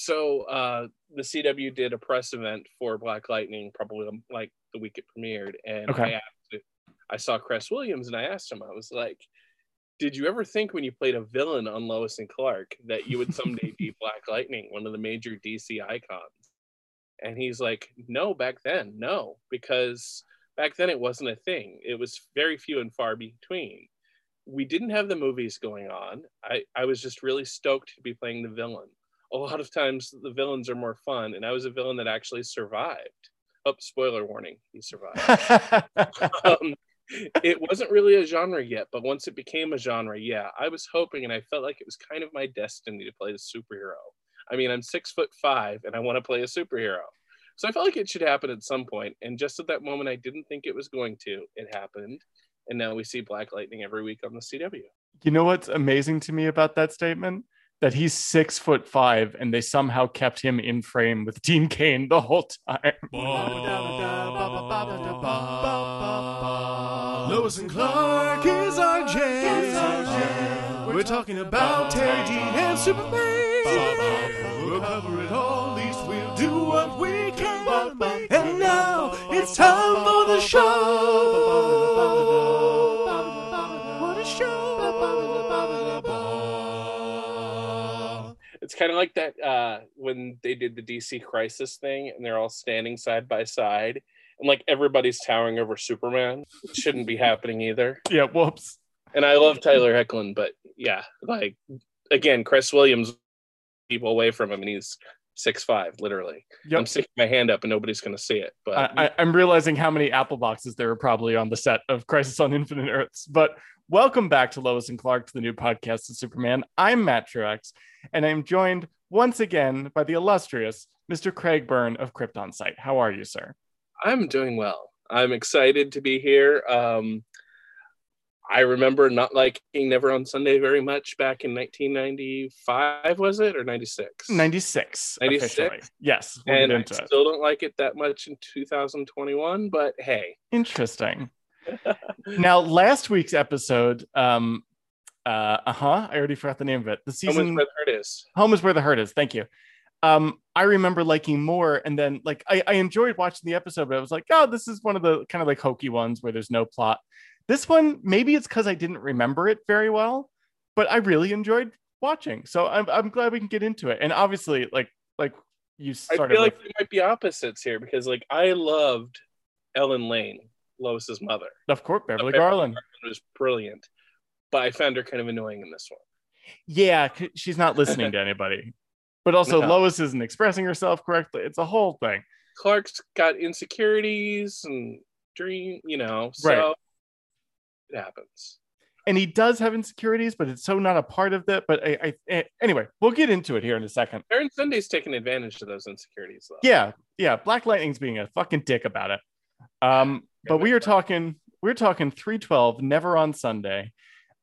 So uh, the CW did a press event for Black Lightning, probably um, like the week it premiered, and Okay. I asked, I saw Cress Williams, and I asked him, I was like, "Did you ever think when you played a villain on Lois and Clark that you would someday be Black Lightning, one of the major DC icons?" And he's like, "No, back then, no, because back then it wasn't a thing. It was very few and far between." We didn't have the movies going on. I, I was just really stoked to be playing the villain a lot of times the villains are more fun and i was a villain that actually survived. Oh spoiler warning he survived. Um, it wasn't really a genre yet but once it became a genre yeah i was hoping and i felt like it was kind of my destiny to play the superhero. I mean i'm six foot five and i want to play a superhero. So i felt like it should happen at some point. point and just at that moment i didn't think it was going to. It happened and now we see black lightning every week on the cw you know what's amazing to me about that statement? That he's six foot five and they somehow kept him in frame with Dean Cain the whole time. Lois and Clark is our jam. We're talking about Teri Dean and Superman. We'll cover it all, at least we'll do what we can. And now it's time for the show. It's kind of like that uh, when they did the DC Crisis thing, and they're all standing side by side, and like everybody's towering over Superman. It shouldn't be happening either. Yeah, whoops. And I love Tyler Hoechlin, but yeah, like again, Cress Williams, people away from him, and he's six five, literally. I'm Yep. sticking my hand up, and nobody's gonna see it. But I, I'm realizing how many Apple boxes there are probably on the set of Crisis on Infinite Earths. But welcome back to Lois and Clark to the new podcast of Superman. I'm Matt Truex, and I'm joined once again by the illustrious Mr. Craig Byrne of KryptonSite. How are you, sir? I'm doing well. I'm excited to be here. Um, I remember not liking Never on Sunday very much back in 1995, was it, or 96? 96. 96? officially. Yes, we'll and I it. still don't like it that much in 2021, but hey, Interesting. Now, last week's episode, um, uh, uh-huh, I already forgot the name of it. The season where the hurt is. Home is where the hurt is. Thank you. Um, I remember liking more, and then like I, I enjoyed watching the episode, but I was like, oh, this is one of the kind of like hokey ones where there's no plot. This one, maybe it's because I didn't remember it very well, but I really enjoyed watching. So I'm, I'm glad we can get into it. And obviously, like like you I started feel like with, we might be opposites here because like I loved Ellen Lane, Lois's mother. of course, Beverly Beverly Garland. It was brilliant, but I found her kind of annoying in this one. Yeah, she's not listening to anybody. But also, No. Lois isn't expressing herself correctly. It's a whole thing. Clark's got insecurities and dream, you know, so Right. it happens. and he does have insecurities, but it's so not a part of that. But I, I anyway, we'll get into it here in a second. Baron Sunday's taking advantage of those insecurities, though. Yeah, yeah. Black Lightning's being a fucking dick about it. Um, but we are talking, we're talking 312, Never on Sunday,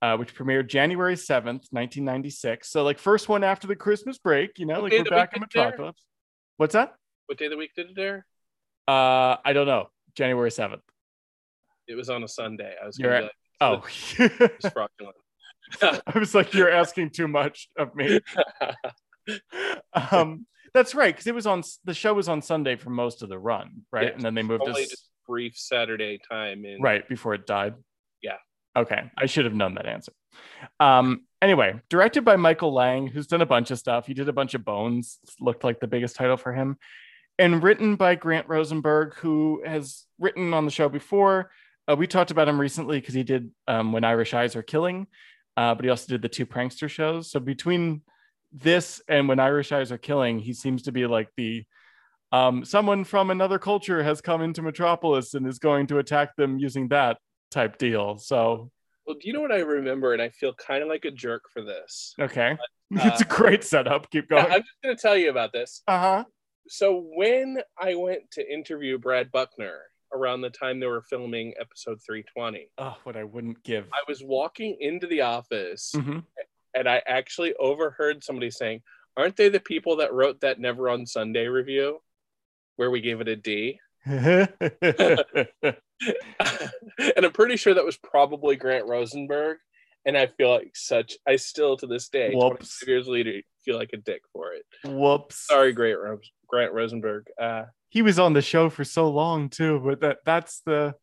uh, which premiered January 7th, 1996. So like first one after the Christmas break, you know, What like we're back in did it air? Metropolis. What's that? What day of the week did it air? Uh, I don't know. January 7th. It was on a Sunday. I was gonna Oh, like, fraudulent. I was like, you're asking too much of me. um, that's right, because it was on the show was on Sunday for most of the run, right? Yes, and then they moved Only us brief Saturday time in. right before it died. Yeah. Okay, I should have known that answer. Um, anyway, directed by Michael Lange, who's done a bunch of stuff. He did a bunch of Bones, looked like the biggest title for him, and written by Grant Rosenberg, who has written on the show before. Uh, we talked about him recently because he did um, When Irish Eyes Are Killing, uh, but he also did the two prankster shows. So between this and When Irish Eyes Are Killing, he seems to be like the um, someone from another culture has come into Metropolis and is going to attack them using that type deal. So Well, do you know what I remember? And I feel kind of like a jerk for this. okay, it's a great setup. Keep going. I'm just going to tell you about this. Uh huh. So when I went to interview Brad Buckner around the time they were filming episode 320, Oh, what I wouldn't give. I was walking into the office Mhm. and I actually overheard somebody saying, "Aren't they the people that wrote that Never on Sunday review where we gave it a D. And I'm pretty sure that was probably Grant Rosenberg. And I feel like such. I still to this day, Whoops. 25 years later, feel like a dick for it. Whoops. Sorry, Great Ro- Grant Rosenberg. Uh, He was on the show for so long too, but that that's the.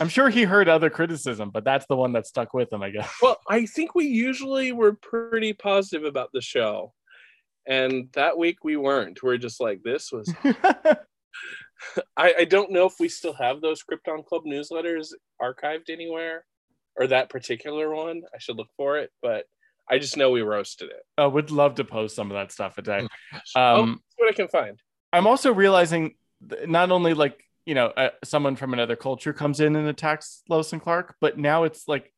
I'm sure he heard other criticism, but that's the one that stuck with him, I guess. well, I think we usually were pretty positive about the show, and that week we weren't. We're just like, this was. I, I don't know if we still have those Krypton Club newsletters archived anywhere, or that particular one. I should look for it, but I just know we roasted it. I would love to post some of that stuff a day. oh, Um, see what I can find. I'm also realizing th- not only like you know uh, someone from another culture comes in and attacks Lois and Clark, but now it's like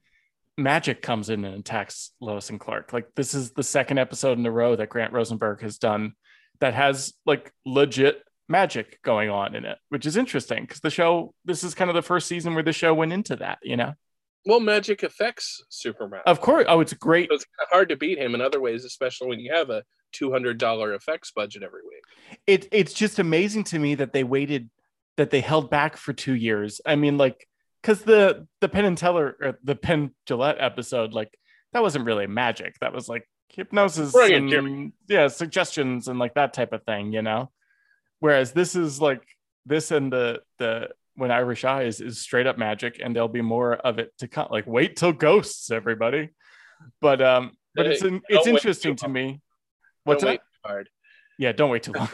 magic comes in and attacks Lois and Clark. Like this is the second episode in a row that Grant Rosenberg has done that has like legit magic going on in it, which is interesting because the show this is kind of the first season where the show went into that. You know, Well, magic affects Superman. of course. Oh, it's great. So it's kind of hard to beat him in other ways, especially when you have a two hundred dollar effects budget every week. it it's just amazing to me that they waited that they held back for two years i mean like because the the penn and teller or the penn jillette episode like that wasn't really magic that was like hypnosis and, yeah suggestions and like that type of thing you know whereas this is like this and the the when irish eyes is straight up magic and there'll be more of it to come like wait till ghosts everybody but um but it's Hey, it's interesting to me what's that hard. yeah don't wait too long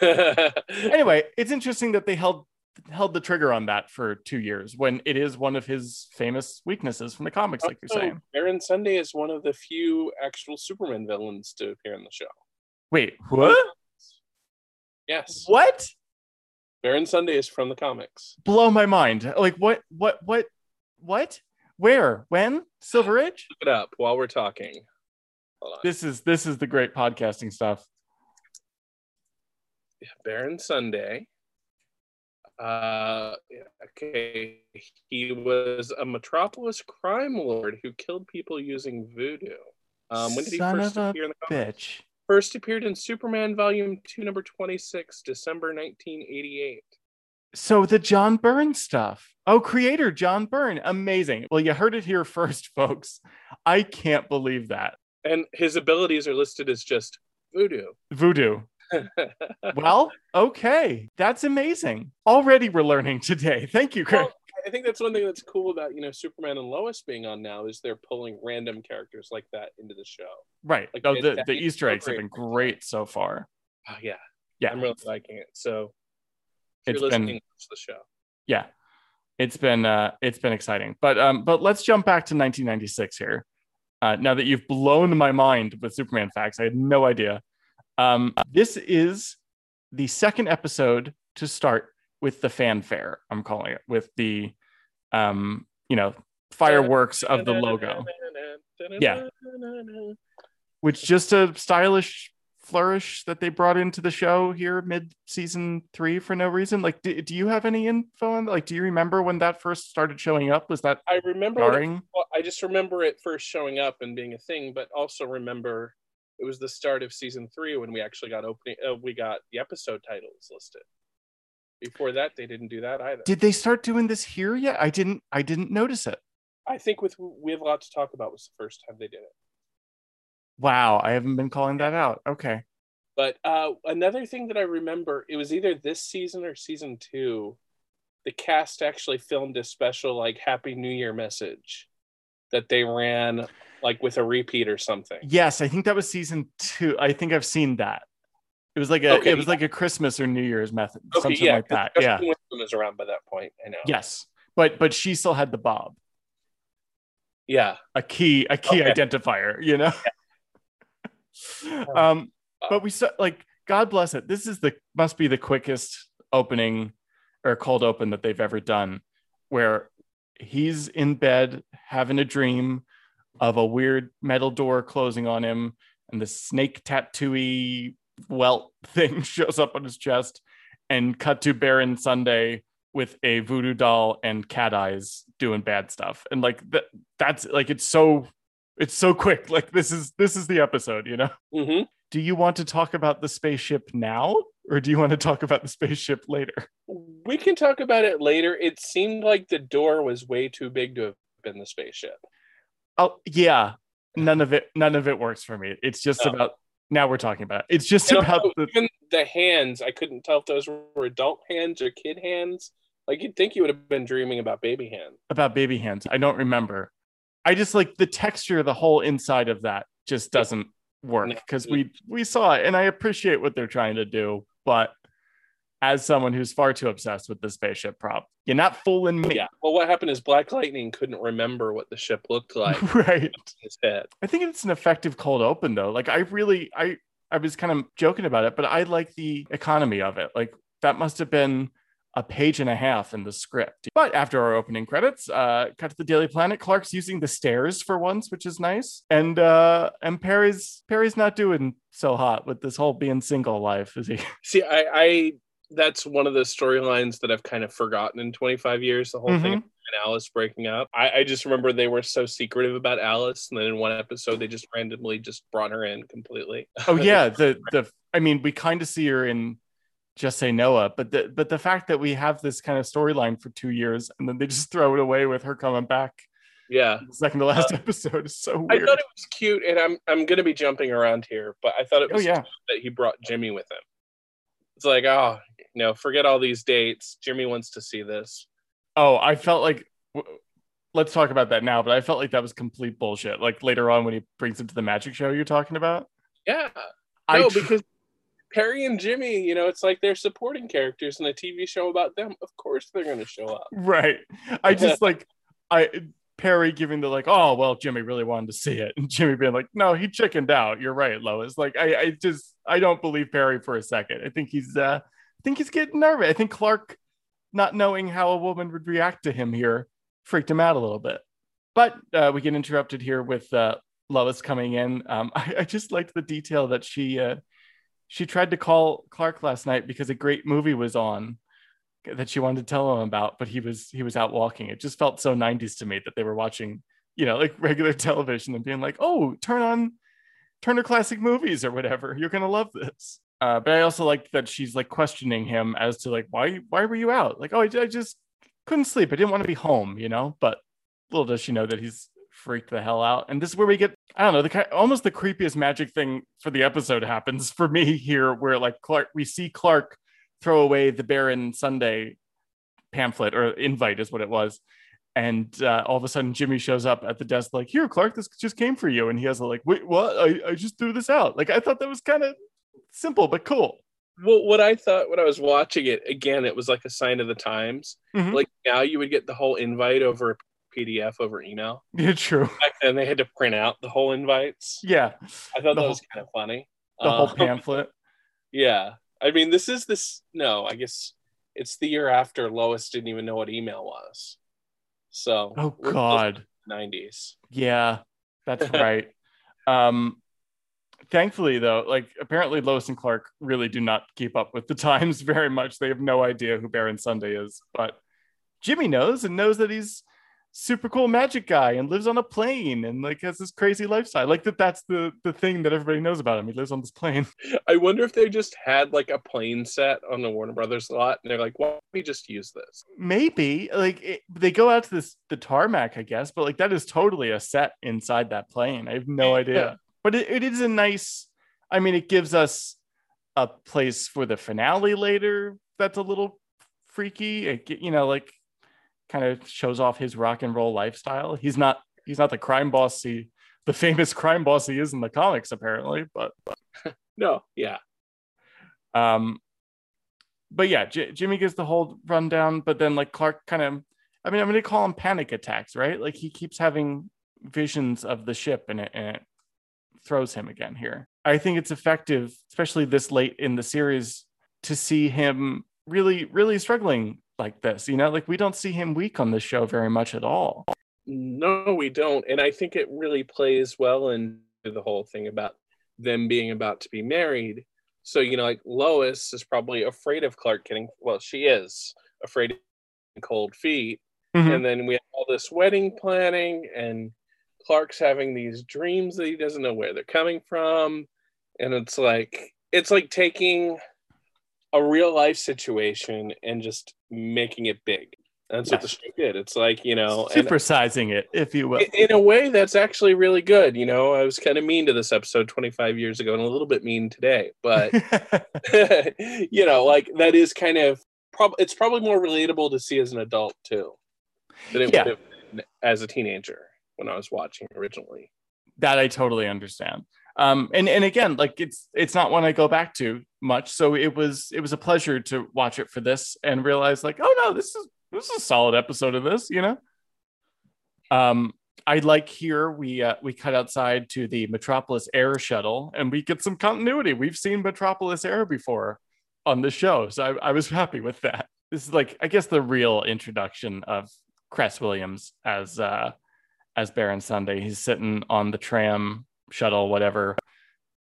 anyway, it's interesting that they held held the trigger on that for two years when it is one of his famous weaknesses from the comics, like you're saying. Baron Sunday is one of the few actual Superman villains to appear in the show. Wait, what? Yes, What? Baron Sunday is from the comics. Blow my mind. Like what? What? What? What? Where? When? Silver Age? Look it up while we're talking. Hold on. This is this is the great podcasting stuff. Yeah. Baron Sunday. Uh, okay, he was a Metropolis crime lord who killed people using voodoo. Um, when did he first appear in the comics? Bitch. First appeared in Superman Volume Two, Number Twenty-six, December nineteen eighty-eight. So the John Byrne stuff. Oh, creator John Byrne. Amazing. Well, you heard it here first, folks. I can't believe that. And his abilities are listed as just voodoo. Voodoo. Well, okay. That's amazing. Already we're learning today. Thank you, Craig. Well, I think that's one thing that's cool about you know Superman and Lois being on now is they're pulling random characters like that into the show. right. like oh, the, the Easter eggs have been great. so far. Oh yeah, Yeah. I'm really liking it. So if It's you're been- listening, watch the show. yeah it's been uh it's been exciting but um but let's jump back to 1996 here uh now that you've blown my mind with superman facts i had no idea um this is the second episode to start with the fanfare i'm calling it with the um you know fireworks of the logo Yeah. which just a stylish flourish that they brought into the show here mid season three for no reason like do, do you have any info on like do you remember when that first started showing up was that I remember. It, well, I just remember it first showing up and being a thing, but also remember it was the start of season three when we actually got opening. Uh, we got the episode titles listed. Before that, they didn't do that either. did they start doing this here yet i didn't i didn't notice it I think with we have a lot to talk about was the first time they did it. wow i haven't been calling that out okay But uh, another thing that I remember, it was either this season or season two. The cast actually filmed a special like Happy New Year message that they ran like with a repeat or something. yes i think that was season two i think i've seen that it was like a Okay, it was like a christmas or new year's method Okay, something yeah, like that 'cause yeah Justin Whalin was around by that point. I know. yes but but she still had the bob Yeah. a key a key Okay. identifier you know um but we saw like god bless it this is the must be the quickest opening or cold open that they've ever done where he's in bed having a dream of a weird metal door closing on him and the snake tattooy welt thing shows up on his chest and cut to baron sunday with a voodoo doll and cat eyes doing bad stuff. And like that that's like it's so it's so quick. Like this is this is the episode you know? Hmm do you want to talk about the spaceship now or do you want to talk about the spaceship later? We can talk about it later. It seemed like the door was way too big to have been the spaceship. oh yeah. None of it none of it works for me. It's just No. about now we're talking about it. It's just And about also, the even the hands, I couldn't tell if those were adult hands or kid hands. Like you'd think you would have been dreaming about baby hands. about baby hands. I don't remember. I just like the texture, the whole inside of that just doesn't work because we we saw it and I appreciate what they're trying to do, but as someone who's far too obsessed with the spaceship prop, you're not fooling me. Yeah. Well, what happened is Black Lightning couldn't remember what the ship looked like right. his head. I think it's an effective cold open though. Like I really I I was kind of joking about it, but I like the economy of it. Like that must have been a page and a half in the script. But after our opening credits, uh, cut to the Daily Planet. Clark's using the stairs for once, which is nice. And uh, and Perry's Perry's not doing so hot with this whole being single life, is he? See, I, I that's one of the storylines that I've kind of forgotten in 25 years. The whole thing Mhm. and Alice breaking up. I, I just remember they were so secretive about Alice, and then in one episode they just randomly just brought her in completely. Oh yeah, the the I mean, we kind of see her in Just Say Noah, but the but the fact that we have this kind of storyline for two years and then they just throw it away with her coming back yeah. second to last episode is so Uh, I thought it was cute, and I'm I'm gonna be jumping around here, but I thought it oh was yeah, cute that he brought Jimmy with him. It's like, oh, you know, forget all these dates. Jimmy wants to see this. Oh, I felt like w- let's talk about that now, but I felt like that was complete bullshit. Like later on when he brings him to the magic show you're talking about. Yeah, I no, tr- because Perry and Jimmy, you know, it's like they're supporting characters in a TV show about them. Of course, they're going to show up. right. I just like I Perry giving the like, oh well, Jimmy really wanted to see it, and Jimmy being like, no, he chickened out. You're right, Lois. Like I, I just I don't believe Perry for a second. I think he's uh think he's getting nervous. I think Clark not knowing how a woman would react to him here freaked him out a little bit. But uh, we get interrupted here with uh, Lois coming in. Um, I, I just liked the detail that she uh, she tried to call Clark last night because a great movie was on that she wanted to tell him about, but he was he was out walking. It just felt so 90s to me that they were watching, you know, like regular television and being like, "Oh, turn on Turner Classic Movies or whatever. You're gonna love this." Uh, but I also like that she's like questioning him as to like why why were you out? Like, oh, I, I just couldn't sleep. I didn't want to be home, you know. But little does she know that he's freaked the hell out. And this is where we get I don't know the almost the creepiest magic thing for the episode happens for me here, where like Clark we see Clark throw away the Baron Sunday pamphlet or invite is what it was. And uh, all of a sudden, Jimmy shows up at the desk, like, "Here, Clark, this just came for you." And he has a like, "Wait, what? I, I just threw this out." Like, I thought that was kind of simple but cool. Well, what I thought when I was watching it, again, it was like a sign of the times. Mhm. Like now you would get the whole invite over a PDF over email. Yeah, true. Back then they had to print out the whole invites. Yeah, I thought The that was kind of funny. the whole Uh, pamphlet. Yeah. I mean, this is this. No, I guess it's the year after Lois didn't even know what email was. So, Oh God. 90s. Yeah, that's right. um, thankfully, though, like apparently Lois and Clark really do not keep up with the times very much. They have no idea who Baron Sunday is, but Jimmy knows and knows that he's super cool magic guy and lives on a plane and like has this crazy lifestyle. Like that that's the the thing that everybody knows about him. He lives on this plane. I wonder if they just had like a plane set on the Warner Brothers lot and they're like, why don't we just use this? Maybe like it, they go out to this the tarmac, I guess, but like that is totally a set inside that plane. I have no idea. But it, it is a nice. I mean, it gives us a place for the finale later. That's a little freaky. It, you know, like kind of shows off his rock and roll lifestyle. He's not. He's not the crime boss he, the famous crime boss he is in the comics, apparently. But No, yeah. um, but yeah, J- Jimmy gets the whole rundown, but then like Clark kind of, I mean, I'm gonna call him panic attacks, right? Like he keeps having visions of the ship, and it, and it throws him again here. I think it's effective, especially this late in the series, to see him really, really struggling like this. You know, like we don't see him weak on this show very much at all. No, we don't. And I think it really plays well into the whole thing about them being about to be married. So, you know, like Lois is probably afraid of Clark getting, well, she is afraid of cold feet. Mhm. And then we have all this wedding planning, and Clark's having these dreams that he doesn't know where they're coming from. And it's like, it's like taking a real life situation and just making it big. And That's what the show did. It's like you know, Supersizing it, if you will. in a way, that's actually really good. You know, I was kind of mean to this episode 25 years ago, and a little bit mean today, but you know, like that is kind of prob- It's probably more relatable to see as an adult too, than it Yeah. would have as a teenager when I was watching originally. that I totally understand. Um, and and again, like it's it's not one I go back to much, so it was it was a pleasure to watch it for this and realize like, oh no, this is this is a solid episode of this, you know. Um, I like here we uh, we cut outside to the Metropolis Air shuttle and we get some continuity. We've seen Metropolis Air before on the show, so I, I was happy with that. This is like I guess the real introduction of Cress Williams as uh, as Baron Sunday. He's sitting on the tram shuttle, whatever,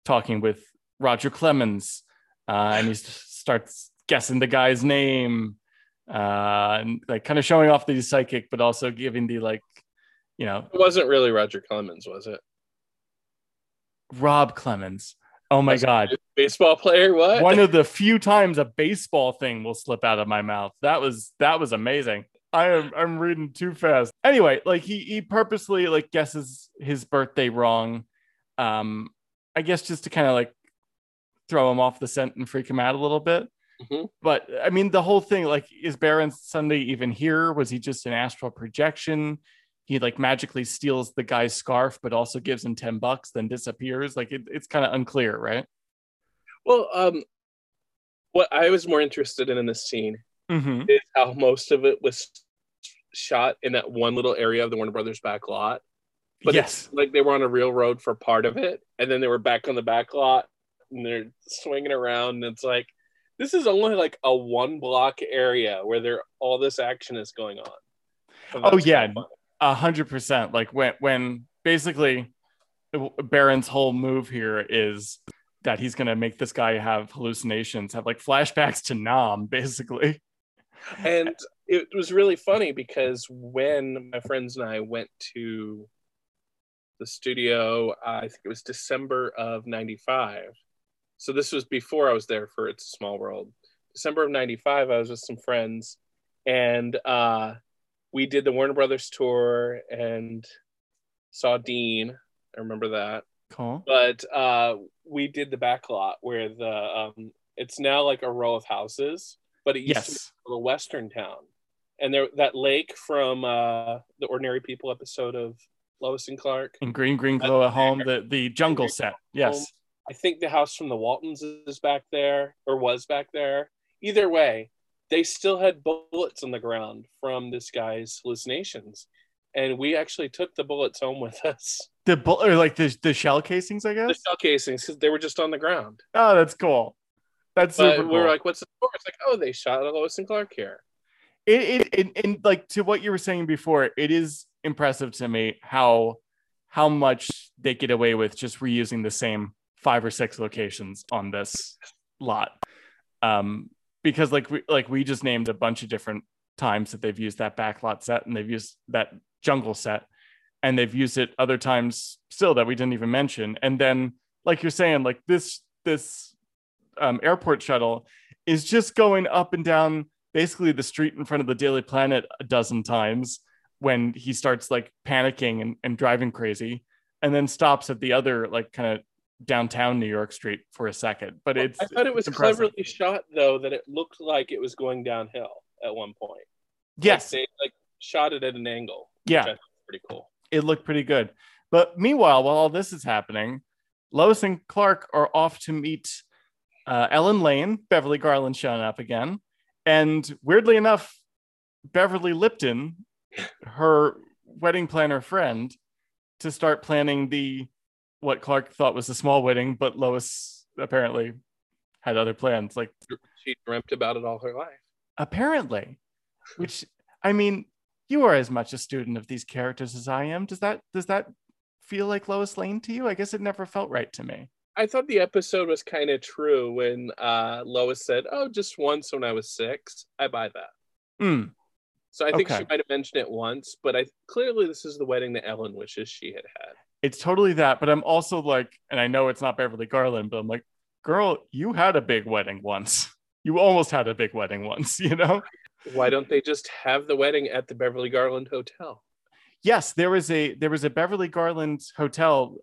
talking with Roger Clemens, uh, and he starts guessing the guy's name, uh, and like kind of showing off that he's psychic, but also giving the like, you know, It wasn't really Roger Clemens, was it? Rob Clemens. Oh my That's- God. Baseball player? What? One of the few times a baseball thing will slip out of my mouth. That was that was amazing. I am I'm reading too fast. Anyway, like he he purposely like guesses his birthday wrong. Um, I guess just to kind of like throw him off the scent and freak him out a little bit. Mhm. But I mean, the whole thing, like, is Baron Sunday even here? Was he just an astral projection? He like magically steals the guy's scarf, but also gives him 10 bucks, then disappears. Like it, it's kind of unclear, right? Well, um, what I was more interested in in this scene Mm-hmm. is how most of it was shot in that one little area of the Warner Brothers back lot. But yes. it's like they were on a real road for part of it, and then they were back on the back lot, and they're swinging around. And it's like this is only like a one block area where there all this action is going on. Oh, yeah. A hundred percent. Like when when basically Baron's whole move here is that he's gonna make this guy have hallucinations, have like flashbacks to Nam, basically. And it was really funny because when my friends and I went to the studio, I think it was December of '95. So this was before I was there for It's a Small World. December of '95, I was with some friends, and uh, we did the Warner Brothers tour and saw Dean. I remember that Cool. but uh, we did the back lot where the um, it's now like a row of houses, but it used to be Yes. a western town, and there that lake from uh, the Ordinary People episode of Lois and Clark. And Green Green Glow at home, the the jungle set. Yes. I think the house from the Waltons is back there or was back there. Either way, they still had bullets on the ground from this guy's hallucinations, and we actually took the bullets home with us. The bullet, or like the the shell casings, I guess? The shell casings, because they were just on the ground. Oh, that's cool. That's But super we were cool. like, "What's the story?" It's like, "Oh, they shot Lois and Clark here." it, it, it and like to what you were saying before it is impressive to me how how much they get away with just reusing the same five or six locations on this lot um because like we like we just named a bunch of different times that they've used that backlot set and they've used that jungle set and they've used it other times still that we didn't even mention and then like you're saying like this this um, airport shuttle is just going up and down basically the street in front of the Daily Planet a dozen times when he starts like panicking and, and driving crazy, and then stops at the other like kind of downtown New York street for a second. But it's I thought it was cleverly shot, though, that it looked like it was going downhill at one point. yes, like, they like shot it at an angle. which Yeah. Pretty cool. it looked pretty good. But meanwhile, while all this is happening, Lois and Clark are off to meet uh, Ellen Lane, Beverly Garland showing up again, and weirdly enough, Beverly Lipton, her wedding planner friend, to start planning the what Clark thought was a small wedding, but Lois apparently had other plans. Like She dreamt about it all her life. apparently, which I mean, you are as much a student of these characters as I am. Does that does that feel like Lois Lane to you? I guess it never felt right to me. I thought the episode was kind of true when uh, Lois said, "Oh, just once when I was six. I buy that. Hmm. So I think Okay. she might have mentioned it once, but I clearly this is the wedding that Ellen wishes she had had. It's totally that, but I'm also like, and I know it's not Beverly Garland, but I'm like, girl, you had a big wedding once. You almost had a big wedding once, you know? Why don't they just have the wedding at the Beverly Garland Hotel? yes, there was a there was a Beverly Garland hotel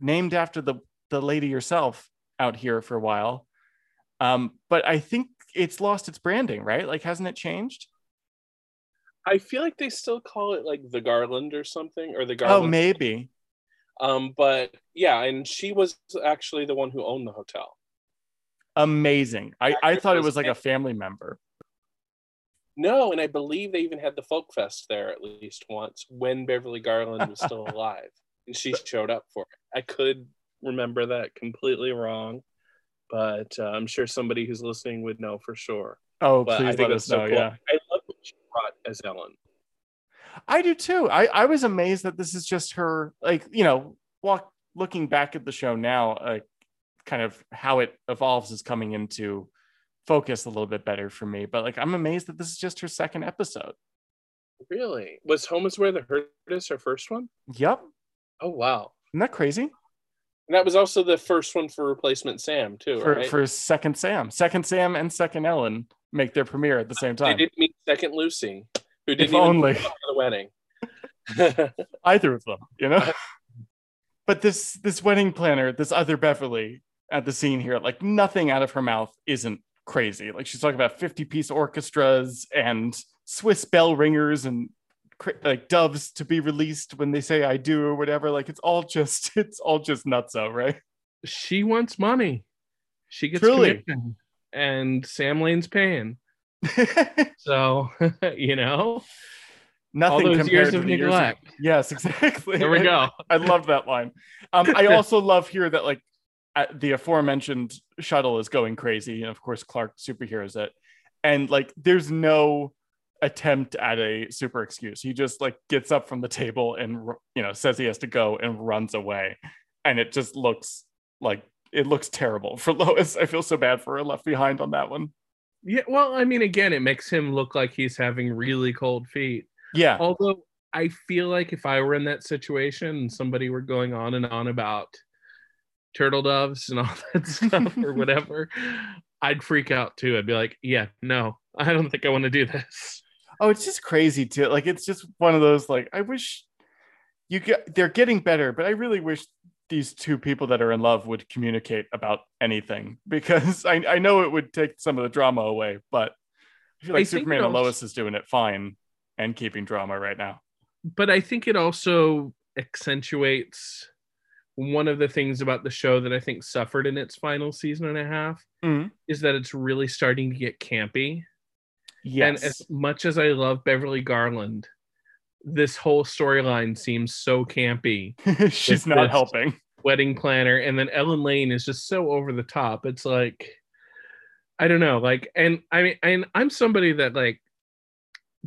named after the the lady yourself out here for a while. Um, but I think it's lost its branding, right? Like, hasn't it changed? I feel like they still call it like the Garland or something, or the Garland. Oh, maybe. Um, but yeah, and she was actually the one who owned the hotel. Amazing. I, I thought it was was like a family member. No, and I believe they even had the folk fest there at least once when Beverly Garland was still alive, and she showed up for it. I could remember that completely wrong, but uh, I'm sure somebody who's listening would know for sure. Oh, But please let us so know. cool. Yeah. I love what she brought as Ellen. I do too. I, I was amazed that this is just her, like, you know, walk looking back at the show now, like kind of how it evolves is coming into focus a little bit better for me. But like I'm amazed that this is just her second episode. Really? Was Home is Where the Hurt Is her first one? Yep. Oh wow. Isn't that crazy? And that was also the first one for replacement Sam too, For right? for second Sam. Second Sam and second Ellen make their premiere at the same time. they didn't meet second Lucy, who didn't If even only. for the wedding. Either of them, you know? but this this wedding planner, this other Beverly at the scene here, like nothing out of her mouth isn't crazy. Like she's talking about 50 piece orchestras and Swiss bell ringers and like doves to be released when they say I do or whatever. Like it's all just it's all just nutso, right? she wants money. She gets Truly. commission, and Sam Lane's paying. So you know, Nothing those compared years to of the years neglect. yes, exactly. there we go. I love that line. Um, I also love here that like the aforementioned shuttle is going crazy, and of course Clark superheroes it, and like there's no attempt at a super excuse. He just like gets up from the table and you know says he has to go and runs away, and it just looks like it looks terrible for Lois. I feel so bad for her left behind on that one. Yeah, well, I mean, again, it makes him look like he's having really cold feet. Yeah, Although I feel like if I were in that situation and somebody were going on and on about turtle doves and all that stuff or whatever, I'd freak out too. I'd be like, yeah, no, I don't think I want to do this. Oh, it's just crazy too. Like it's just one of those like I wish you get they're getting better, but I really wish these two people that are in love would communicate about anything because I, I know it would take some of the drama away, but I feel like think Superman and Lois is doing it fine and keeping drama right now. But I think it also accentuates one of the things about the show that I think suffered in its final season and a half Mhm. is that it's really starting to get campy. Yes. And as much as I love Beverly Garland, this whole storyline seems so campy. She's not helping. Wedding planner, and then Ellen Lane is just so over the top. It's like, I don't know, like, and I mean, and I'm somebody that like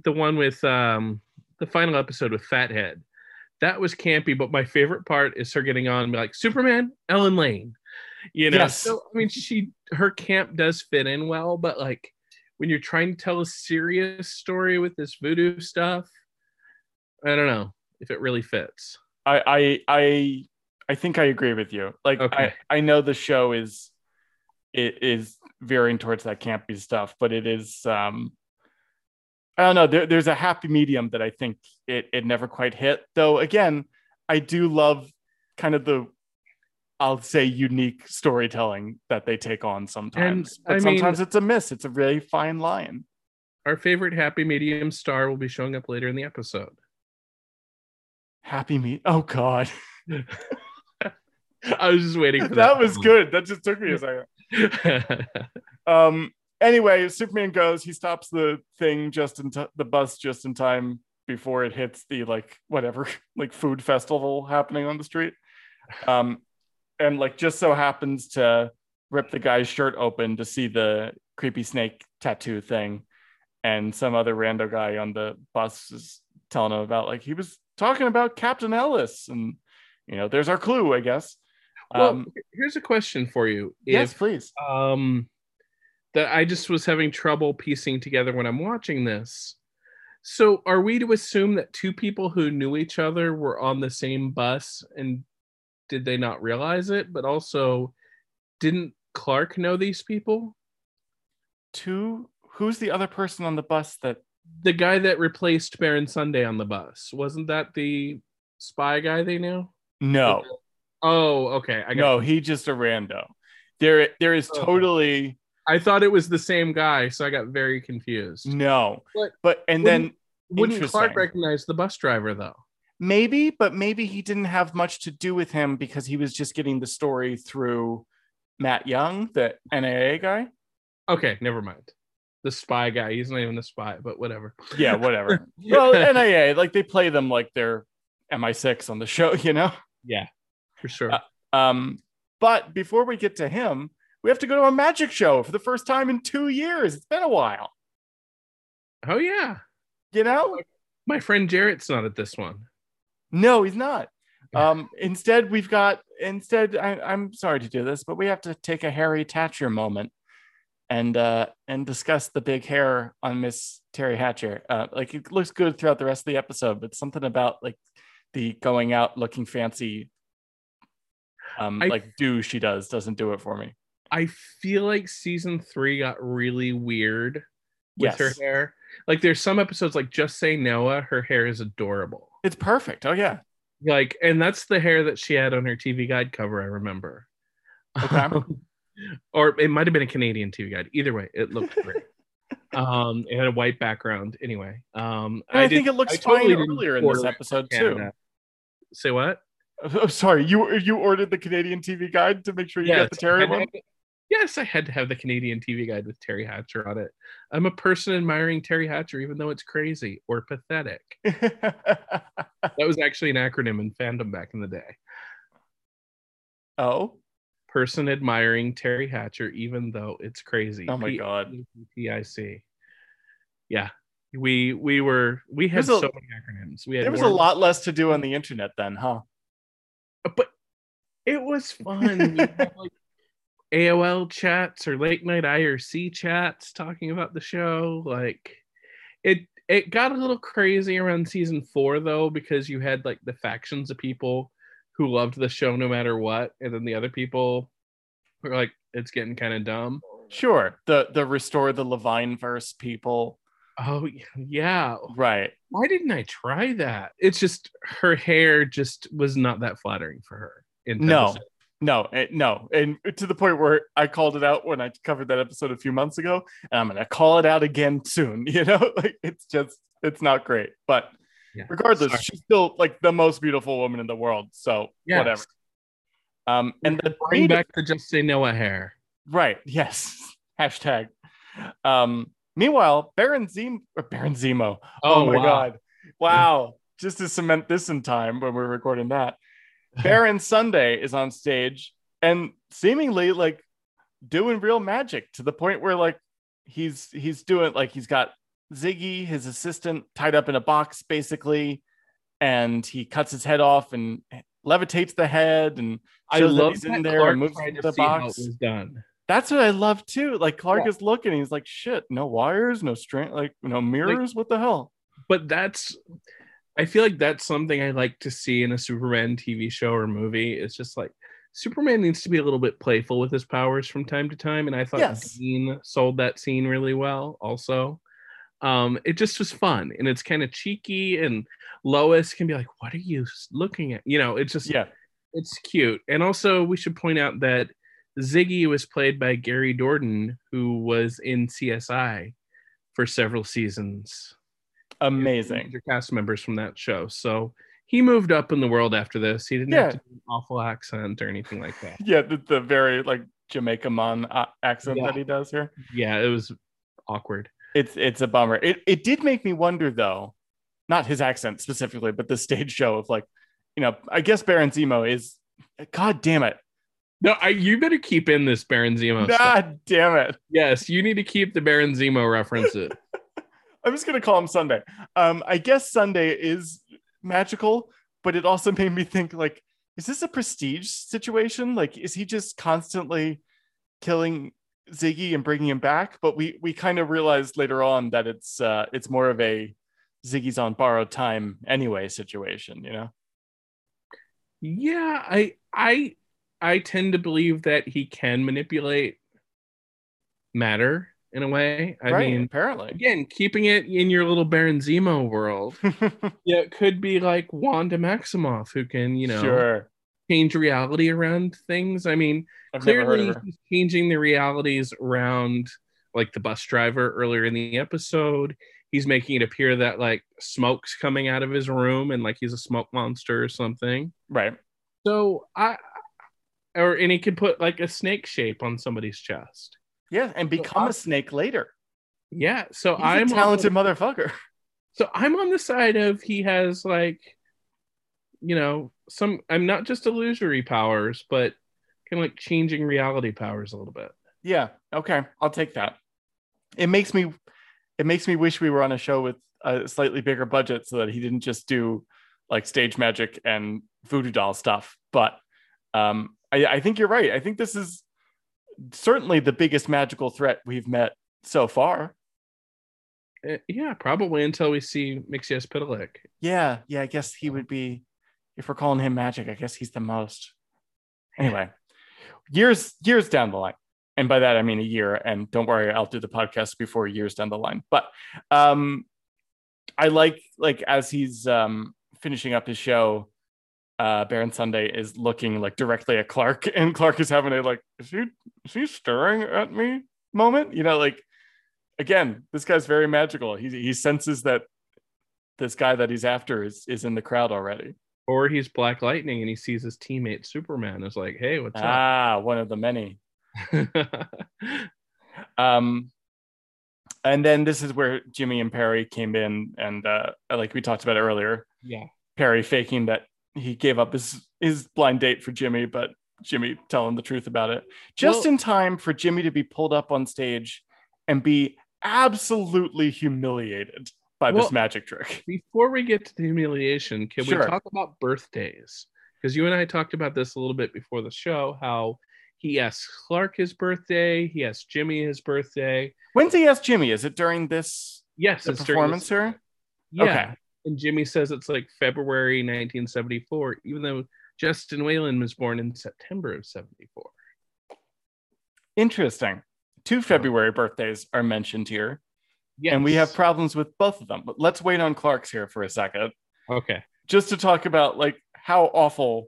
the one with um the final episode with Fathead. That was campy, but my favorite part is her getting on and be like, Superman, Ellen Lane. You know, Yes. so I mean, she her camp does fit in well, but like when you're trying to tell a serious story with this voodoo stuff, I don't know if it really fits. I I I I think I agree with you. Like Okay. I I know the show is it is veering towards that campy stuff, but it is um I don't know. There, there's a happy medium that I think it it never quite hit. Though again, I do love kind of the I'll say unique storytelling that they take on sometimes. I but sometimes mean- it's a miss. It's a really fine line. Our favorite happy medium star will be showing up later in the episode. Happy me. Oh God. I was just waiting for that. that was good. That just took me a second. Um. Anyway, Superman goes. He stops the thing just in t- the bus just in time before it hits the like whatever like food festival happening on the street. Um, and like just so happens to rip the guy's shirt open to see the creepy snake tattoo thing, and some other rando guy on the bus is telling him about like he was talking about Captain Ellis, and you know, there's our clue, I guess. well, Um, here's a question for you. yes, If please. um that I just was having trouble piecing together when I'm watching this. So are we to assume that two people who knew each other were on the same bus and did they not realize it? But also didn't Clark know these people? two who's the other person on the bus that The guy that replaced Baron Sunday on the bus wasn't that the spy guy they knew? no Oh, okay. I got no he just a rando there there is Oh. totally I thought it was the same guy, so I got very confused. no But but and wouldn't- then Wouldn't Clark recognize the bus driver though? Maybe but maybe he didn't have much to do with him because he was just getting the story through matt young the naa guy Okay, never mind. The spy guy. He's not even a spy, but whatever. yeah whatever well NAA, like they play them like they're mi6 on the show you know Yeah, for sure. Uh, um but before we get to him we have to go to a magic show for the first time in two years it's been a while oh yeah. you know My friend Jarrett's not at this one. No he's not. Um instead we've got instead I, i'm sorry to do this but we have to take a harry thatcher moment and uh and discuss the big hair on miss teri hatcher. Uh like it looks good throughout the rest of the episode but something about like the going out looking fancy um I- like do she does doesn't do it for me. I feel like season three got really weird with yes. her hair. Like there's some episodes like Just Say Noah, her hair is adorable. It's perfect oh yeah Like, and that's the hair that she had on her TV guide cover, I remember. Okay. or it might have been a Canadian TV guide. Either way, it looked great. um, it had a white background. Anyway, um, I, did- think it looks I totally fine didn't earlier in this episode too Say what? oh sorry you you ordered the canadian tv guide to make sure you Yes, got the teri I one yes, I had to have the Canadian TV guide with Teri Hatcher on it. I'm a person admiring Teri Hatcher, even though it's crazy or pathetic. That was actually an acronym in fandom back in the day. oh Person admiring Teri Hatcher, even though it's crazy. Oh my God. P-I-C. Yeah. We we were we had a- so many acronyms. We had there was a lot less to do on the internet then huh but it was fun. Like AOL chats or late night IRC chats talking about the show. Like it it got a little crazy around season four though, because you had like the factions of people who loved the show no matter what, and then the other people were like, it's getting kind of dumb. Sure. The the restore the Levine verse people. Oh yeah. Right. Why didn't I try that? It's just her hair just was not that flattering for her. in No. episode. No, eh, no. And to the point where I called it out when I covered that episode a few months ago, and I'm gonna call it out again soon. You know, like it's just it's not great. But Yeah. regardless, Sorry. she's still like the most beautiful woman in the world. So Yes. whatever. Um and the Bring back the just say Noah hair. Right. Yes. Hashtag. Um, meanwhile, Baron Zemo or Baron Zemo. Oh, my wow. god. Wow. Just to cement this in time when we're recording that. Baron Sunday is on stage and seemingly like doing real magic to the point where like he's he's doing like he's got Ziggy, his assistant, tied up in a box basically, and he cuts his head off and levitates the head and I love he's in there Clark and moves the box. done. That's what I love too. Like Clark Yeah. is looking, he's like, shit, no wires, no string, like no mirrors. what the hell? But that's I feel like that's something I like to see in a Superman TV show or movie. It's just like Superman needs to be a little bit playful with his powers from time to time. And I thought Yes. Dean sold that scene really well also. Um, it just was fun and it's kind of cheeky and Lois can be like, What are you looking at? You know, it's just Yeah. it's cute. And also, we should point out that Ziggy was played by Gary Dourdan, who was in CSI for several seasons. Amazing. your cast members from that show. So he moved up in the world after this. He didn't Yeah. have to do an awful accent or anything like that. Yeah, the, the very like Jamaica man uh, accent Yeah. that he does here. Yeah, it was awkward. It's it's a bummer. It it did make me wonder though, not his accent specifically, but the stage show of like, you know, I guess Baron Zemo is God damn it. No, I, you better keep in this Baron Zemo stuff. God damn it. Yes, you need to keep the Baron Zemo references. I'm just gonna call him Sunday. Um, I guess Sunday is magical, but it also made me think like, is this a prestige situation? Like, is he just constantly killing Ziggy and bringing him back? But we we kind of realized later on that it's uh, it's more of a Ziggy's on borrowed time anyway situation. You know? yeah, I I I tend to believe that he can manipulate matter in a way. I right, mean, apparently. again, keeping it in your little Baron Zemo world. Yeah, it could be like Wanda Maximoff who can, you know, sure. change reality around things. I mean, I've clearly he's changing the realities around like the bus driver earlier in the episode. He's making it appear that like smoke's coming out of his room and like he's a smoke monster or something. Right. So I or and he could put like a snake shape on somebody's chest. Yeah, and become a snake later. Yeah. So He's I'm a talented motherfucker. so I'm on the side of he has like you know some I'm not just illusory powers, but kind of like changing reality powers a little bit. Yeah. Okay. I'll take that. It makes me it makes me wish we were on a show with a slightly bigger budget so that he didn't just do like stage magic and voodoo doll stuff. But um I, I think you're right. I think this is certainly the biggest magical threat we've met so far. Uh, yeah, probably until we see Mxyzptlk. Yeah, yeah, I guess he would be if we're calling him magic, I guess he's the most. Anyway, years years down the line. And by that I mean a year and don't worry, I'll do the podcast before years down the line. But um I like like as he's um finishing up his show uh Baron Sunday is looking like directly at Clark and Clark is having a like is he is he staring at me moment? You know, like again, this guy's very magical. He he senses that this guy that he's after is is in the crowd already. Or he's Black Lightning and he sees his teammate Superman is like, hey, what's up? Ah, one of the many. Um, and then this is where Jimmy and Perry came in, and uh, like we talked about earlier, yeah. Perry faking that he gave up his his blind date for Jimmy, but Jimmy telling the truth about it, just Well- in time for Jimmy to be pulled up on stage and be absolutely humiliated by Well- this magic trick. Before we get to the humiliation, can Sure. we talk about birthdays? Because you and I talked about this a little bit before the show, how he asks Clark his birthday, he asks Jimmy his birthday. When's he asked Jimmy? Is it during this Yes, the it's during performance this- here? Yeah. Okay. And Jimmy says it's like February 1974, even though Justin Whalin was born in September of 74. Interesting. Two February birthdays are mentioned here. Yes. and we have problems with both of them. But let's wait on Clark's here for a second, okay. just to talk about like how awful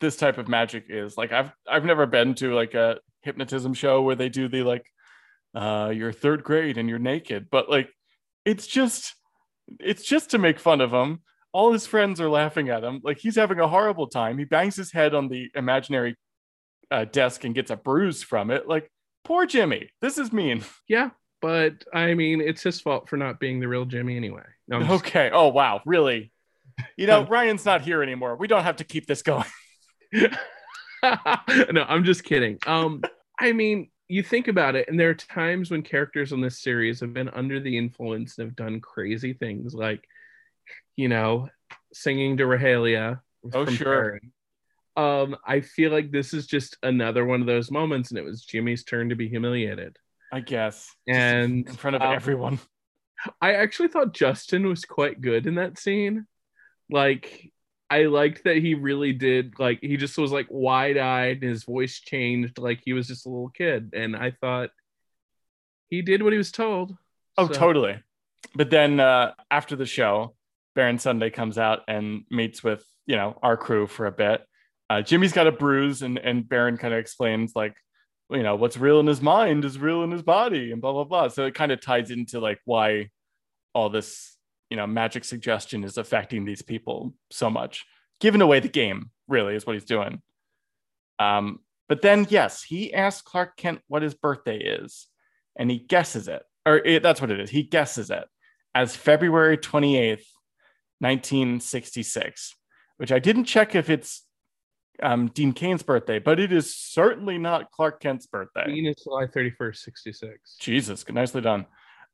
this type of magic is. Like I've I've never been to like a hypnotism show where they do the like uh you're third grade and you're naked, but like it's just it's just to make fun of him. All his friends are laughing at him. Like he's having a horrible time. He bangs his head on the imaginary uh, desk and gets a bruise from it. Like poor Jimmy. This is mean. Yeah, but I mean, it's his fault for not being the real Jimmy anyway. No, just- Okay. Oh wow, really? You know, Ryan's not here anymore. We don't have to keep this going. no, I'm just kidding. Um, I mean, you think about it, and there are times when characters on this series have been under the influence and have done crazy things, like, you know, singing to Rahalia. Oh, sure. Um, I feel like this is just another one of those moments, and it was Jimmy's turn to be humiliated. I guess. And in front of um, everyone. I actually thought Justin was quite good in that scene. Like, I liked that he really did. Like, he just was like wide eyed, and his voice changed. Like he was just a little kid, and I thought he did what he was told. Oh, So- totally. But then uh, after the show, Baron Sunday comes out and meets with you know our crew for a bit. Uh, Jimmy's got a bruise, and and Baron kind of explains like, you know, what's real in his mind is real in his body, and blah blah blah. So it kind of ties into like why all this you know magic suggestion is affecting these people so much, giving away the game. Really, is what he's doing. Um, but then yes, he asks Clark Kent what his birthday is, and he guesses it, or it, that's what it is. He guesses it as February twenty eighth, nineteen sixty six, which I didn't check if it's um, Dean Cain's birthday, but it is certainly not Clark Kent's birthday. Dean is July 31st, 66. Jesus, nicely done.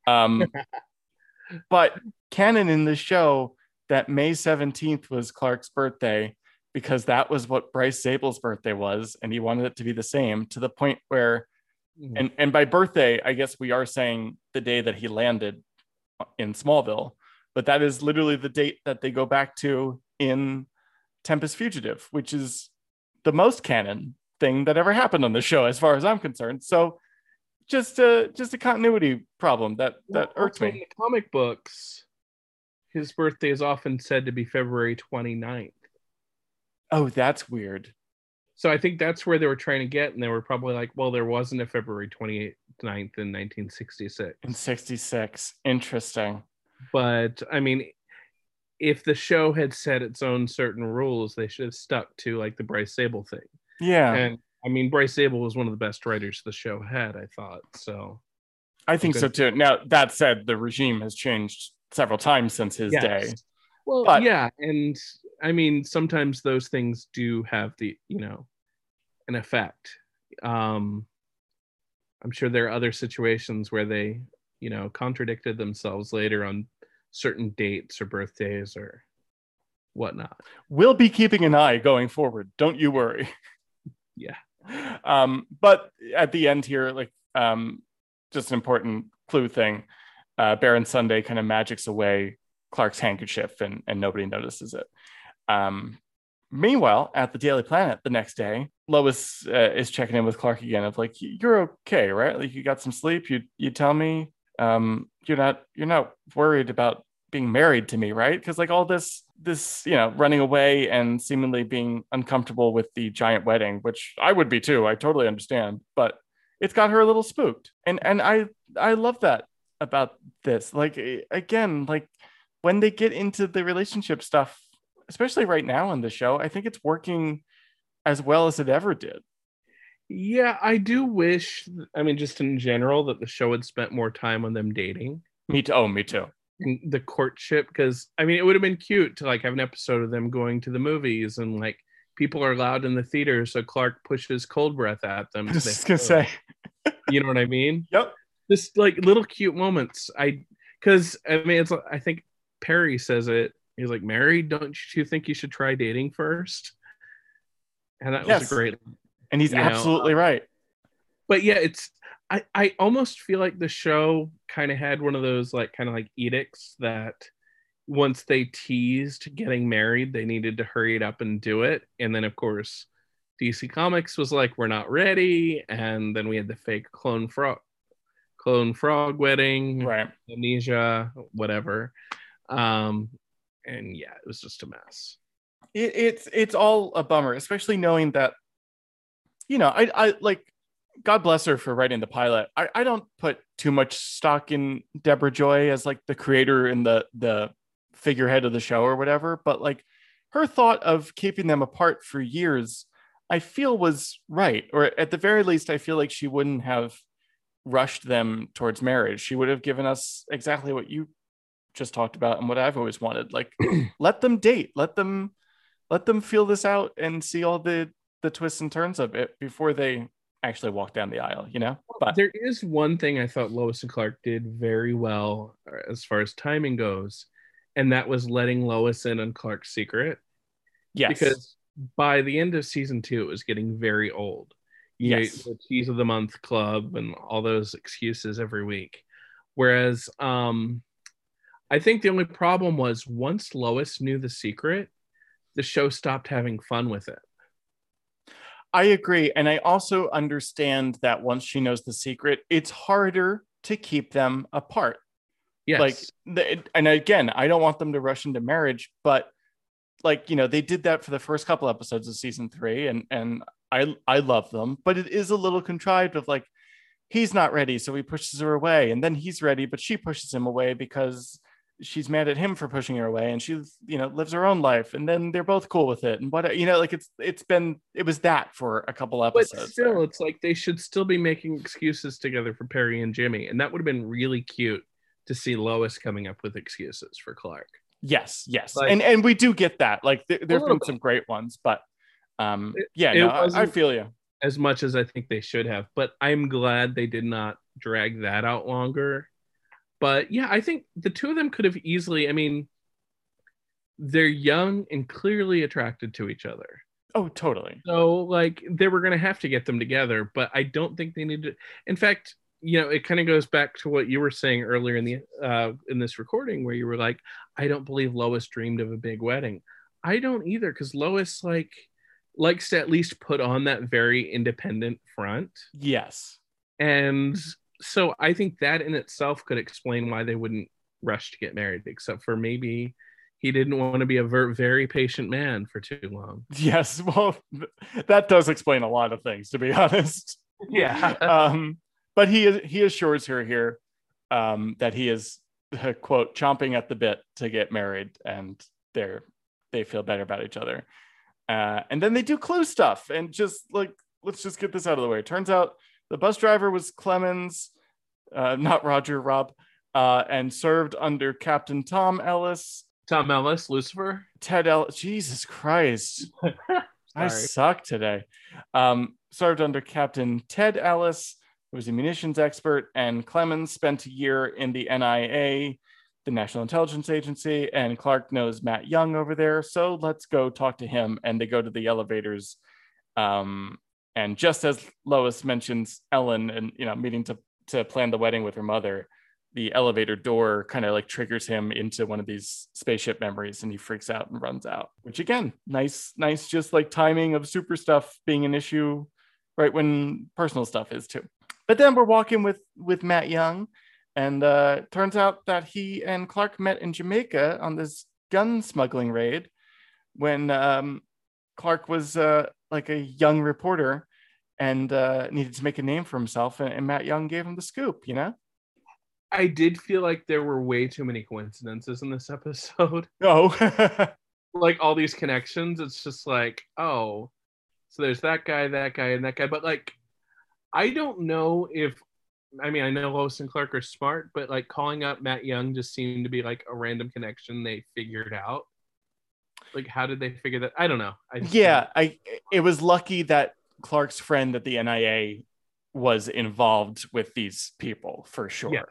Um, but canon in the show that May 17th was Clark's birthday because that was what Bryce Zabel's birthday was, and he wanted it to be the same to the point where, hmm. and, and by birthday, I guess we are saying the day that he landed in Smallville, but that is literally the date that they go back to in Tempus Fugitive, which is the most canon thing that ever happened on the show, as far as I'm concerned. So just a just a continuity problem that that Well, irked also In me. the comic books, his birthday is often said to be February 29th. Oh, that's weird. So I think that's where they were trying to get, and they were probably like, well, there wasn't a February 29th in 1966. In 66. Interesting. But I mean, if the show had set its own certain rules, they should have stuck to like the Bryce Zabel thing. Yeah. And I mean, Bryce Zabel was one of the best writers the show had, I thought. So I think so too. Now, that said, the regime has changed several times since his Yes. day. Well, But- yeah, and I mean, sometimes those things do have the, you know, an effect. Um, I'm sure there are other situations where they, you know, contradicted themselves later on certain dates or birthdays or whatnot. We'll be keeping an eye going forward. Don't you worry. Yeah. Um, but at the end here, like um, just an important clue thing. Uh, Baron Sunday kind of magics away Clark's handkerchief and, and nobody notices it. Um, meanwhile, at the Daily Planet the next day, Lois uh, is checking in with Clark again of like, you're okay, right? Like you got some sleep. You you tell me um, you're not you're not worried about being married to me, right? Because like all this this you know running away and seemingly being uncomfortable with the giant wedding, which I would be too. I totally understand, but it's got her a little spooked, and and I I love that about this. Like eh, again, like when they get into the relationship stuff, especially right now in the show, I think it's working as well as it ever did. Yeah, I do wish, I mean, just in general, that the show had spent more time on them dating. Me too. Oh, me too. The courtship because I mean it would have been cute to like have an episode of them going to the movies and like people are loud in the theater so Clark pushes cold breath at them. I was just gonna say. you know what I mean? Yep. Just like little cute moments. I because I mean it's I think Perry says it. He's like, Mary, don't you think you should try dating first? And that was Yes. a great And he's You know, absolutely right. but yeah, it's I I almost feel like the show kind of had one of those like kind of like edicts that once they teased getting married, they needed to hurry it up and do it. And then of course, DC Comics was like, we're not ready, and then we had the fake clone frog clone frog wedding, Right. amnesia, whatever. Um, and yeah, it was just a mess. it, it's it's all a bummer, especially knowing that, you know, I I like, God bless her for writing the pilot. I I don't put too much stock in Deborah Joy as like the creator and the the figurehead of the show or whatever, but like her thought of keeping them apart for years, I feel was right, or at the very least, I feel like she wouldn't have rushed them towards marriage. She would have given us exactly what you just talked about and what I've always wanted. Like let them date, let them let them feel this out and see all the the twists and turns of it before they actually walk down the aisle, you know? But there is one thing I thought Lois and Clark did very well uh, as far as timing goes, and that was letting Lois in on Clark's secret. yes. Because by the end of season two, it was getting very old. You know, Yes. the cheese of the month club and all those excuses every week. Whereas um I think the only problem was once Lois knew the secret, the show stopped having fun with it. I agree. And I also understand that once she knows the secret, it's harder to keep them apart. Yes. Like, and again, I don't want them to rush into marriage, but like, you know, they did that for the first couple episodes of season three, and and I I love them, but it is a little contrived of like, he's not ready, so he pushes her away, and then he's ready, but she pushes him away because she's mad at him for pushing her away, and she you know lives her own life, and then they're both cool with it, and what you know, like it's it's been it was that for a couple episodes but still, there. it's like they should still be making excuses together for Perry and Jimmy, and that would have been really cute to see Lois coming up with excuses for Clark. Yes, yes, Like- and and we do get that. Like there, there've little been some great ones, but um, It- yeah, it no, I, I feel you. as much as I think they should have. But I'm glad they did not drag that out longer. But yeah, I think the two of them could have easily, I mean, they're young and clearly attracted to each other. Oh, totally. So like they were gonna have to get them together, but I don't think they need to in fact, you know, it kind of goes back to what you were saying earlier in the uh in this recording where you were like, I don't believe Lois dreamed of a big wedding. I don't either, because Lois like likes to at least put on that very independent front Yes. and so I think that in itself could explain why they wouldn't rush to get married, except for maybe he didn't want to be a ver- very patient man for too long. Yes, well, that does explain a lot of things, to be honest. Yeah. Um, but he he assures her here um, that he is quote chomping at the bit to get married, and they're they feel better about each other. Uh, and then they do clue stuff, and just like let's just get this out of the way. Turns out the bus driver was Clemens, uh, not Roger Rob, uh, and served under Captain Tom Ellis. Tom Ellis, Lucifer. Ted Ellis. Jesus Christ. I suck today. Um, served under Captain Ted Ellis, who was a munitions expert, and Clemens spent a year in the NIA, the National Intelligence Agency, and Clark knows Matt Young over there. So let's go talk to him. And they go to the elevators. Um, and just as Lois mentions Ellen and you know meeting to to plan the wedding with her mother, the elevator door kind of like triggers him into one of these spaceship memories and he freaks out and runs out which again nice nice just like timing of super stuff being an issue right when personal stuff is too. But then we're walking with with matt young and uh turns out that he and clark met in jamaica on this gun smuggling raid when um clark was uh like a young reporter and uh needed to make a name for himself and, and matt young gave him the scoop you know I did feel like there were way too many coincidences in this episode. Oh. like all these connections. It's just like, oh, so there's that guy, that guy, and that guy. But like, I don't know if I mean I know Lois and Clark are smart, but like calling up Matt Young just seemed to be like a random connection they figured out. Like, how did they figure that? I don't know. I yeah i it was lucky that clark's friend at the nia was involved with these people for sure Yes.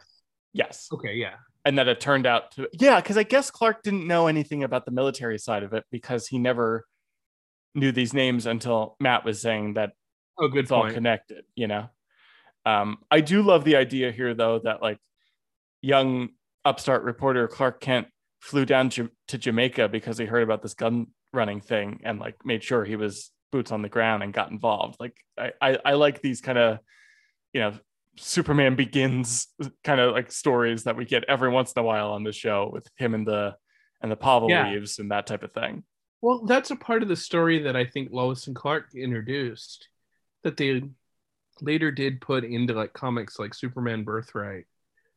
yes Okay. Yeah. and that it turned out to yeah because i guess clark didn't know anything about the military side of it because he never knew these names until matt was saying that Oh, good it's all connected you know um i do love the idea here though that like young upstart reporter clark kent flew down Ja- to jamaica because he heard about this gun running thing and like made sure he was boots on the ground and got involved like i i, I like these kind of you know superman begins kind of like stories that we get every once in a while on the show with him and the and the pavel Yeah. leaves and that type of thing Well, that's a part of the story that I think Lois and Clark introduced that they later did put into like comics like Superman Birthright.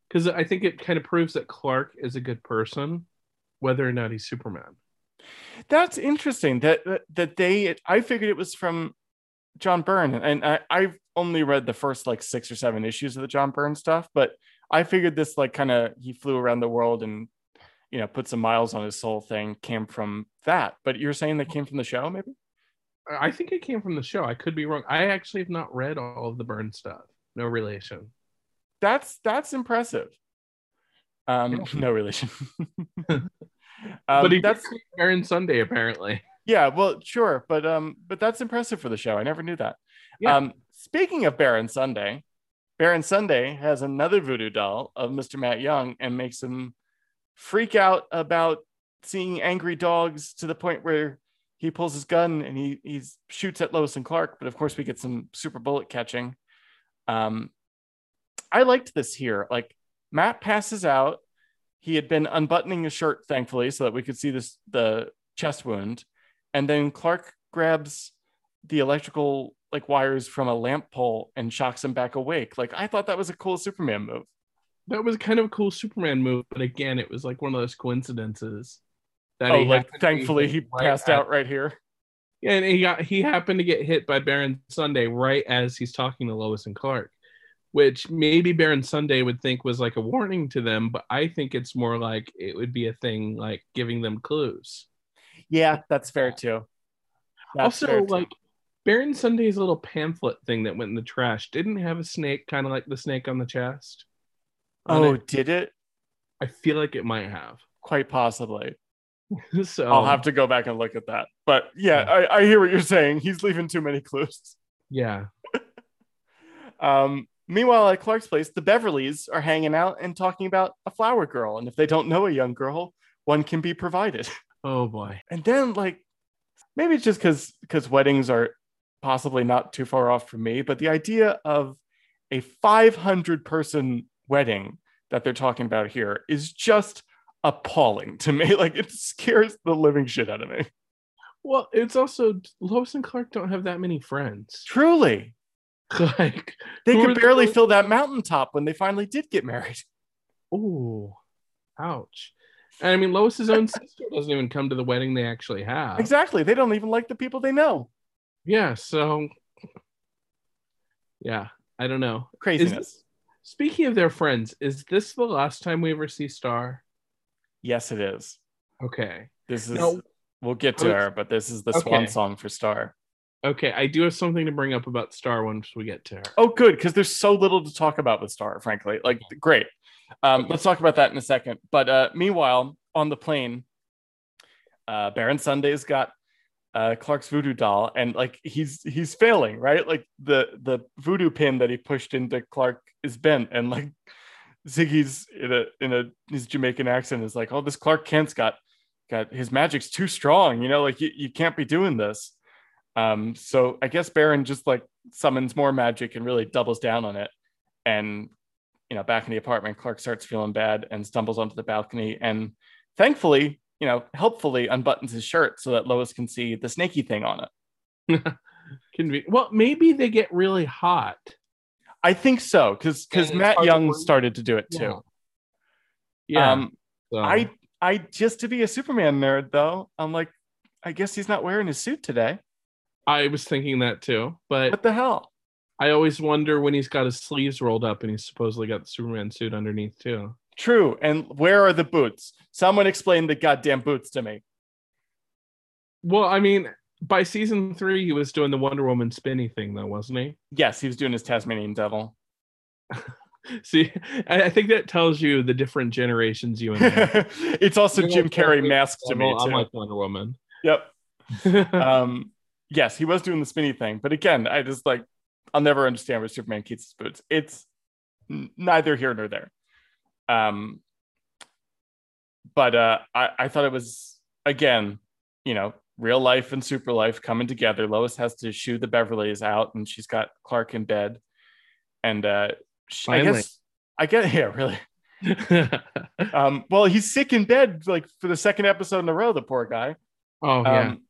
Because I think it kind of proves that Clark is a good person, whether or not he's Superman. That's interesting. That that- that they I figured it was from John Byrne, and I, I've only read the first like six or seven issues of the John Byrne stuff, but I figured this like kind of he flew around the world and you know put some miles on his soul thing came from that. But you're saying that came from the show, maybe? I I think it came from the show. I could be wrong. I actually have not read all of the Byrne stuff. No relation. That's that's impressive. Um, no relation. um, but he that's Baron Sunday apparently. Yeah, well, sure, but um, but that's impressive for the show. I never knew that. Yeah. Um, speaking of Baron Sunday, Baron Sunday has another voodoo doll of Mr. Matt Young and makes him freak out about seeing angry dogs to the point where he pulls his gun and he he shoots at Lois and Clark. But of course, we get some super bullet catching. Um, I liked this here. Like Matt passes out. He had been unbuttoning his shirt, thankfully, so that we could see this the chest wound. And then Clark grabs the electrical like wires from a lamp pole and shocks him back awake. Like I thought that was a cool Superman move. That was kind of a cool Superman move, but again, it was like one of those coincidences. That oh, he like happened to be thankfully he right passed at- out right here. Yeah, and he got he happened to get hit by Baron Sunday right as he's talking to Lois and Clark, which maybe Baron Sunday would think was like a warning to them, but I think it's more like it would be a thing like giving them clues. Yeah, that's fair too. That's fair, also, too. like Baron Sunday's little pamphlet thing that went in the trash didn't have a snake, kind of like the snake on the chest. on oh, it. did it? I feel like it might have. Quite possibly. so I'll have to go back and look at that. But yeah, I, I hear what you're saying. He's leaving too many clues. yeah. Um, meanwhile, at Clark's place, the Beverleys are hanging out and talking about a flower girl. And if they don't know a young girl, one can be provided. Oh boy. And then, like, maybe it's just because because weddings are possibly not too far off from me, but the idea of a 500 person wedding that they're talking about here is just appalling to me. Like it scares the living shit out of me. Well, it's also Lois and Clark don't have that many friends. Truly. like They could barely ones- fill that mountaintop when they finally did get married. Oh, ouch. And I mean, Lois's own sister doesn't even come to the wedding they actually have. Exactly. They don't even like the people they know. Yeah. So, yeah, I don't know. Craziness. Speaking of their friends, is this the last time we ever see Star? yes, it is. Okay. This is we'll get to was- her, but this is the swan Okay. song for Star. Okay. I do have something to bring up about Star once we get to her. Oh, good, because there's so little to talk about with Star, frankly. Like, great. Um, let's talk about that in a second. But uh, meanwhile, on the plane, uh, Baron Sunday's got uh, Clark's voodoo doll, and like he's he's failing, right? Like the the voodoo pin that he pushed into Clark is bent, and like Ziggy's in a in a his Jamaican accent is like, "Oh, this Clark Kent's got got his magic's too strong, you know, like you, you can't be doing this." Um, so I guess Baron just like summons more magic and really doubles down on it. And you know, back in the apartment, Clark starts feeling bad and stumbles onto the balcony. And thankfully, you know, helpfully unbuttons his shirt so that Lois can see the snaky thing on it. Can be well, maybe they get really hot. I think so, because because Matt to Young started to do it too. Yeah. Um, so- I I just to be a Superman nerd though, I'm like, I guess he's not wearing his suit today. I was thinking that too, but What the hell? I always wonder when he's got his sleeves rolled up and he's supposedly got the Superman suit underneath too. True. And where are the boots? Someone explain the goddamn boots to me. Well, I mean, by season three, he was doing the Wonder Woman spinny thing, though, wasn't he? Yes, he was doing his Tasmanian devil. See, I, think that tells you the different generations you and I. it's also Jim Carrey masked to me Woman, I'm like Wonder Woman. Yep. Um, yes, he was doing the spinny thing, but again, I just like I'll never understand where Superman keeps his boots. It's neither here nor there. Um, but uh, I I thought it was again, you know, real life and super life coming together. Lois has to shoo the Beverleys out, and she's got Clark in bed, and uh, sh- I guess I get yeah, really. Um, well, he's sick in bed like for the second episode in a row. The poor guy. oh yeah. Um,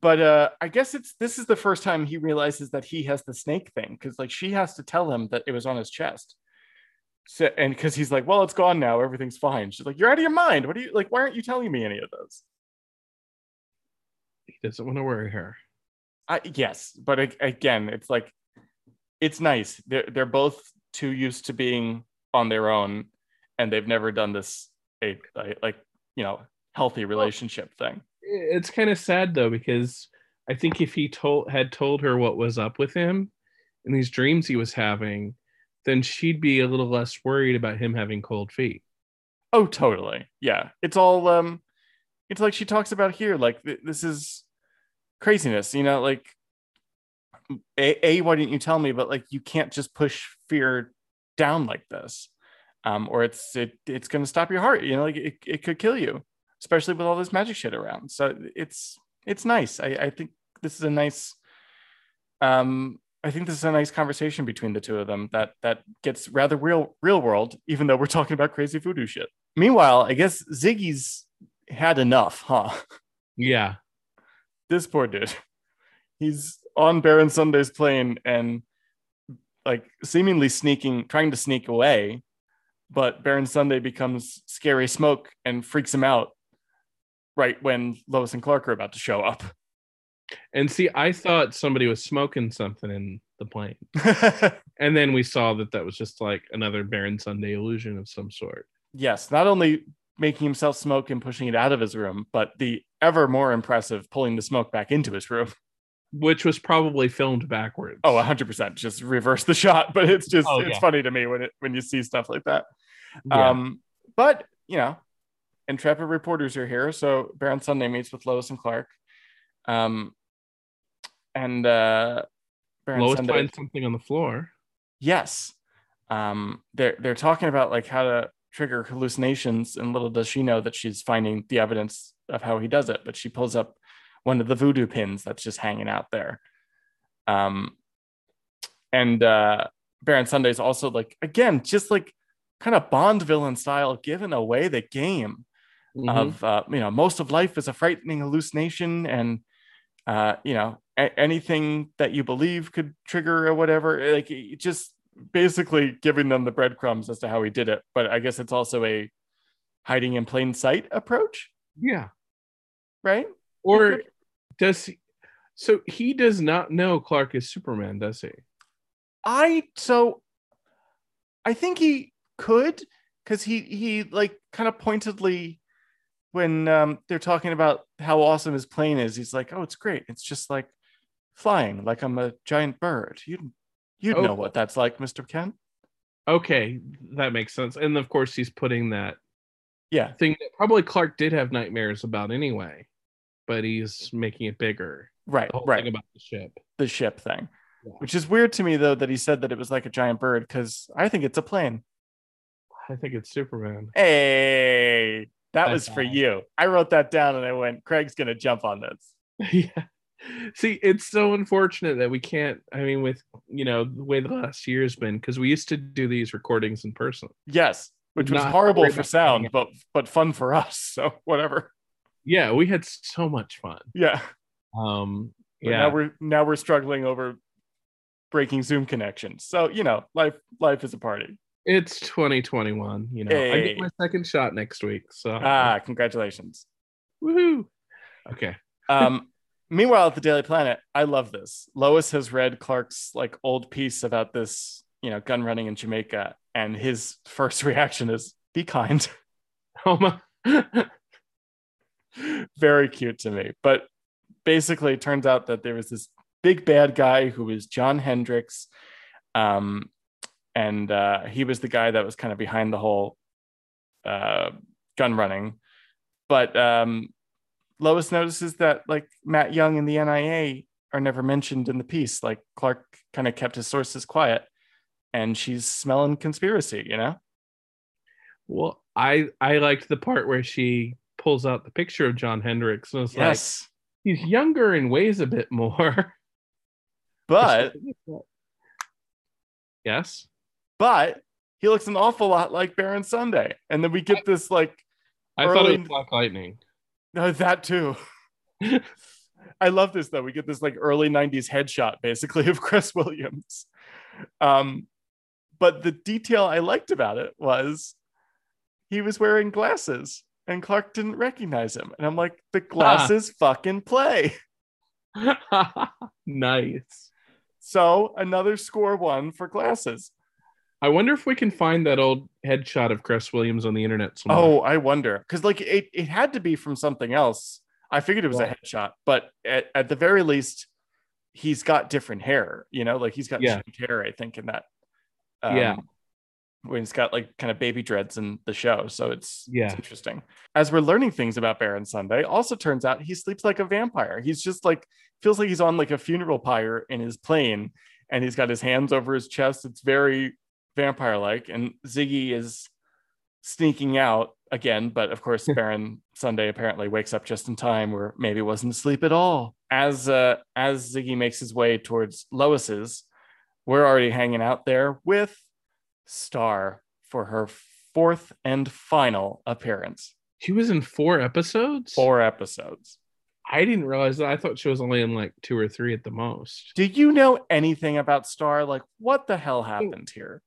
but uh, I guess it's this is the first time he realizes that he has the snake thing because like she has to tell him that it was on his chest. So and because he's like, well, it's gone now, everything's fine. She's like, you're out of your mind. What are you like? Why aren't you telling me any of those? he doesn't want to worry her. I, yes, but again, it's like it's nice. They're they're both too used to being on their own, and they've never done this a, a like you know healthy relationship thing. It's kind of sad though because I think if he told had told her what was up with him and these dreams he was having, then she'd be a little less worried about him having cold feet. Oh, totally. Yeah. It's all um it's like she talks about here like th- this is craziness, you know, like a, a why didn't you tell me but like you can't just push fear down like this. Um or it's it it's going to stop your heart, you know, like it, it could kill you, especially with all this magic shit around. So it's it's nice. I I think this is a nice um I think this is a nice conversation between the two of them that that gets rather real real world, even though we're talking about crazy voodoo shit. Meanwhile, I guess Ziggy's had enough, huh? Yeah. This poor dude. He's on Baron Sunday's plane and like seemingly sneaking, trying to sneak away, but Baron Sunday becomes scary smoke and freaks him out right when Lois and Clark are about to show up. And see, I thought somebody was smoking something in the plane. And then we saw that that was just like another Baron Sunday illusion of some sort. yes, not only making himself smoke and pushing it out of his room, but the ever more impressive pulling the smoke back into his room. Which was probably filmed backwards. Oh, 100%. Just reverse the shot, but it's just Oh, it's yeah. funny to me when it when you see stuff like that. yeah. Um but, you know, intrepid reporters are here, so Baron Sunday meets with Lois and Clark. Um and uh Baron Lois Sunday finds something on the floor. Yes. Um, they're they're talking about like how to trigger hallucinations, and little does she know that she's finding the evidence of how he does it. But she pulls up one of the voodoo pins that's just hanging out there. Um, and uh, Baron Sunday's also like again, just like kind of Bond villain style, giving away the game Mhm. of uh, you know most of life is a frightening hallucination, and uh, you know a- anything that you believe could trigger or whatever. Like just basically giving them the breadcrumbs as to how he did it. But I guess it's also a hiding in plain sight approach, yeah. right? Or does he? So he does not know Clark is Superman, does he? I so I think he could because he he like kind of pointedly when um, they're talking about how awesome his plane is, he's like, "Oh, it's great. It's just like flying, like I'm a giant bird. You you'd Oh. know what that's like, Mister Kent." Okay, that makes sense. And of course, he's putting that Yeah, thing that probably Clark did have nightmares about anyway, but he's making it bigger. right, right. about the ship. the ship thing, Yeah. which is weird to me though that he said that it was like a giant bird because I think it's a plane. I think it's Superman. Hey, that was for you. I wrote that down and I went, Craig's gonna jump on this. yeah. See, it's so unfortunate that we can't. I mean, with you know the way the last year's been, because we used to do these recordings in person. Yes, which was horrible for sound, but but fun for us. So whatever. Yeah, we had so much fun. Yeah. Um, But yeah, now we're now we're struggling over breaking Zoom connections. So you know, life life is a party. It's 2021. You know, I get my second shot next week. So Ah, congratulations. woohoo! Okay. Um, meanwhile, at the Daily Planet, I love this. Lois has read Clark's like old piece about this, you know, gun running in Jamaica, and his first reaction is, "Be kind." Oh my. very cute to me. But basically, it turns out that there was this big bad guy who was John Hendricks. Um, and uh, he was the guy that was kind of behind the whole uh, gun running. But um, Lois notices that like Matt Young and the NIA are never mentioned in the piece. Like Clark kind of kept his sources quiet, and she's smelling conspiracy. You know? Well, I I liked the part where she pulls out the picture of John Hendricks and it's like Yes. he's younger and weighs a bit more. But yes. But he looks an awful lot like Baron Sunday. And then we get this like I thought it Early- was Black Lightning. no, that too. I love this though. We get this like early 90s headshot basically of Cress Williams. Um, but the detail I liked about it was he was wearing glasses and Clark didn't recognize him. And I'm like, the glasses fucking play. nice. So another score one for glasses. I wonder if we can find that old headshot of Cress Williams on the internet somewhere. Oh, I wonder because like it, it had to be from something else. I figured it was a headshot, but at, at the very least, he's got different hair. You know, like he's got Yeah. hair. I think in that. Um, yeah. when he's got like kind of baby dreads in the show, so it's Yeah. it's interesting. As we're learning things about Baron Sunday, also turns out he sleeps like a vampire. He's just like feels like he's on like a funeral pyre in his plane, and he's got his hands over his chest. It's very vampire like, and Ziggy is sneaking out again, but of course Baron Sunday apparently wakes up just in time, or maybe wasn't asleep at all. As uh, as Ziggy makes his way towards Lois's, we're already hanging out there with Star for her fourth and final appearance. She was in four episodes? Four episodes. I didn't realize that. I thought she was only in like two or three at the most. Do you know anything about Star? Like, what the hell happened here?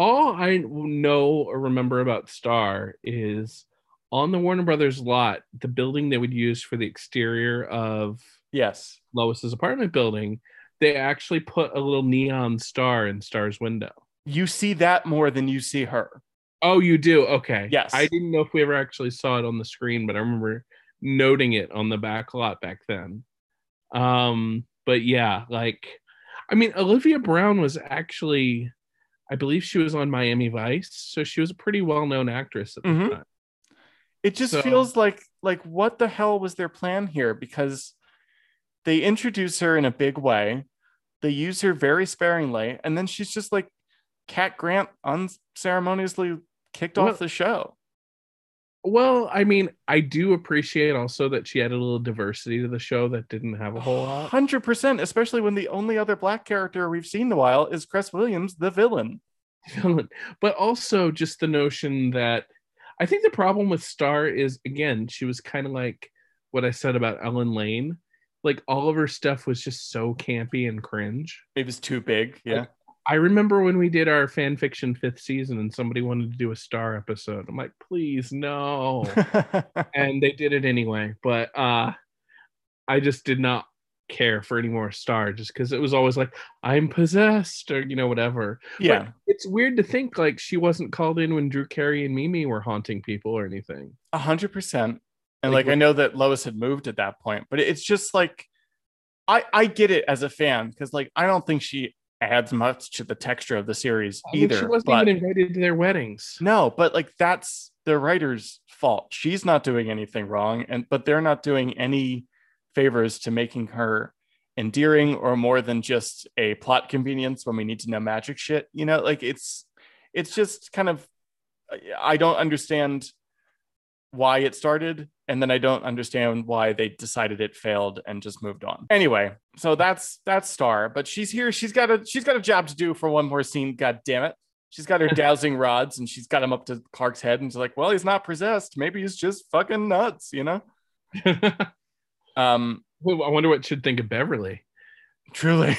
All I know or remember about Star is on the Warner Brothers lot, the building they would use for the exterior of Yes. Lois's apartment building, they actually put a little neon star in Star's window. You see that more than you see her. Oh, you do? Okay. Yes. I didn't know if we ever actually saw it on the screen, but I remember noting it on the back lot back then. Um, but yeah, like I mean, Olivia Brown was actually I believe she was on Miami Vice, so she was a pretty well-known actress at the Mhm. time. It just So- feels like like what the hell was their plan here? Because they introduce her in a big way, they use her very sparingly, and then she's just like Cat Grant unceremoniously kicked Well- off the show. Well, I mean, I do appreciate also that she added a little diversity to the show that didn't have a whole lot. Hundred percent, especially when the only other black character we've seen in a while is Cress Williams, the villain. villain, but also just the notion that I think the problem with Star is again, she was kind of like what I said about Ellen Lane. Like all of her stuff was just so campy and cringe. It was too big. Yeah. I remember when we did our fan fiction fifth season and somebody wanted to do a Star episode. I'm like, please no. and they did it anyway. But uh I just did not care for any more Star just because it was always like, I'm possessed or you know, whatever. yeah. But it's weird to think like she wasn't called in when Drew Carey and Mimi were haunting people or anything. A hundred percent. And Like, like, I know that Lois had moved at that point, but it's just like I I get it as a fan because like I don't think she adds much to the texture of the series I mean, either. she wasn't but even invited to their weddings. no, but like that's the writer's fault. She's not doing anything wrong, and but they're not doing any favors to making her endearing or more than just a plot convenience when we need to know magic shit. You know, like it's it's just kind of I don't understand why it started and then I don't understand why they decided it failed and just moved on. Anyway, so that's that's Star, but she's here. She's got a she's got a job to do for one more scene. God damn it. She's got her dowsing rods and she's got him up to Clark's head and she's like, well, he's not possessed. Maybe he's just fucking nuts, you know? Um, Well, I wonder what should think of Beverly. truly.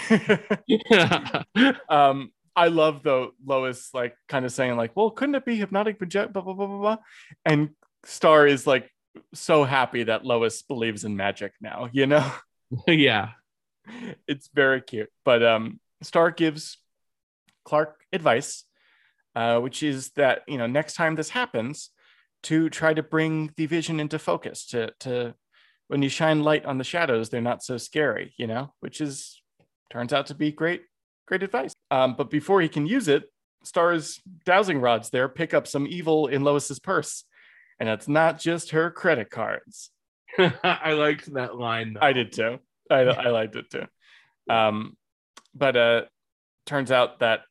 Yeah. um, I love though Lois like kind of saying like, well, couldn't it be hypnotic project? Blah blah blah blah blah. And Star is like so happy that Lois believes in magic now. You know, yeah. it's very cute. But um, Star gives Clark advice, uh, which is that you know next time this happens, to try to bring the vision into focus. To to when you shine light on the shadows, they're not so scary. You know, which is turns out to be great great advice. Um, but before he can use it, Star's dowsing rods there pick up some evil in Lois's purse, and it's not just her credit cards. I liked that line. Though. I did too. I, I liked it too. Um, but uh, turns out that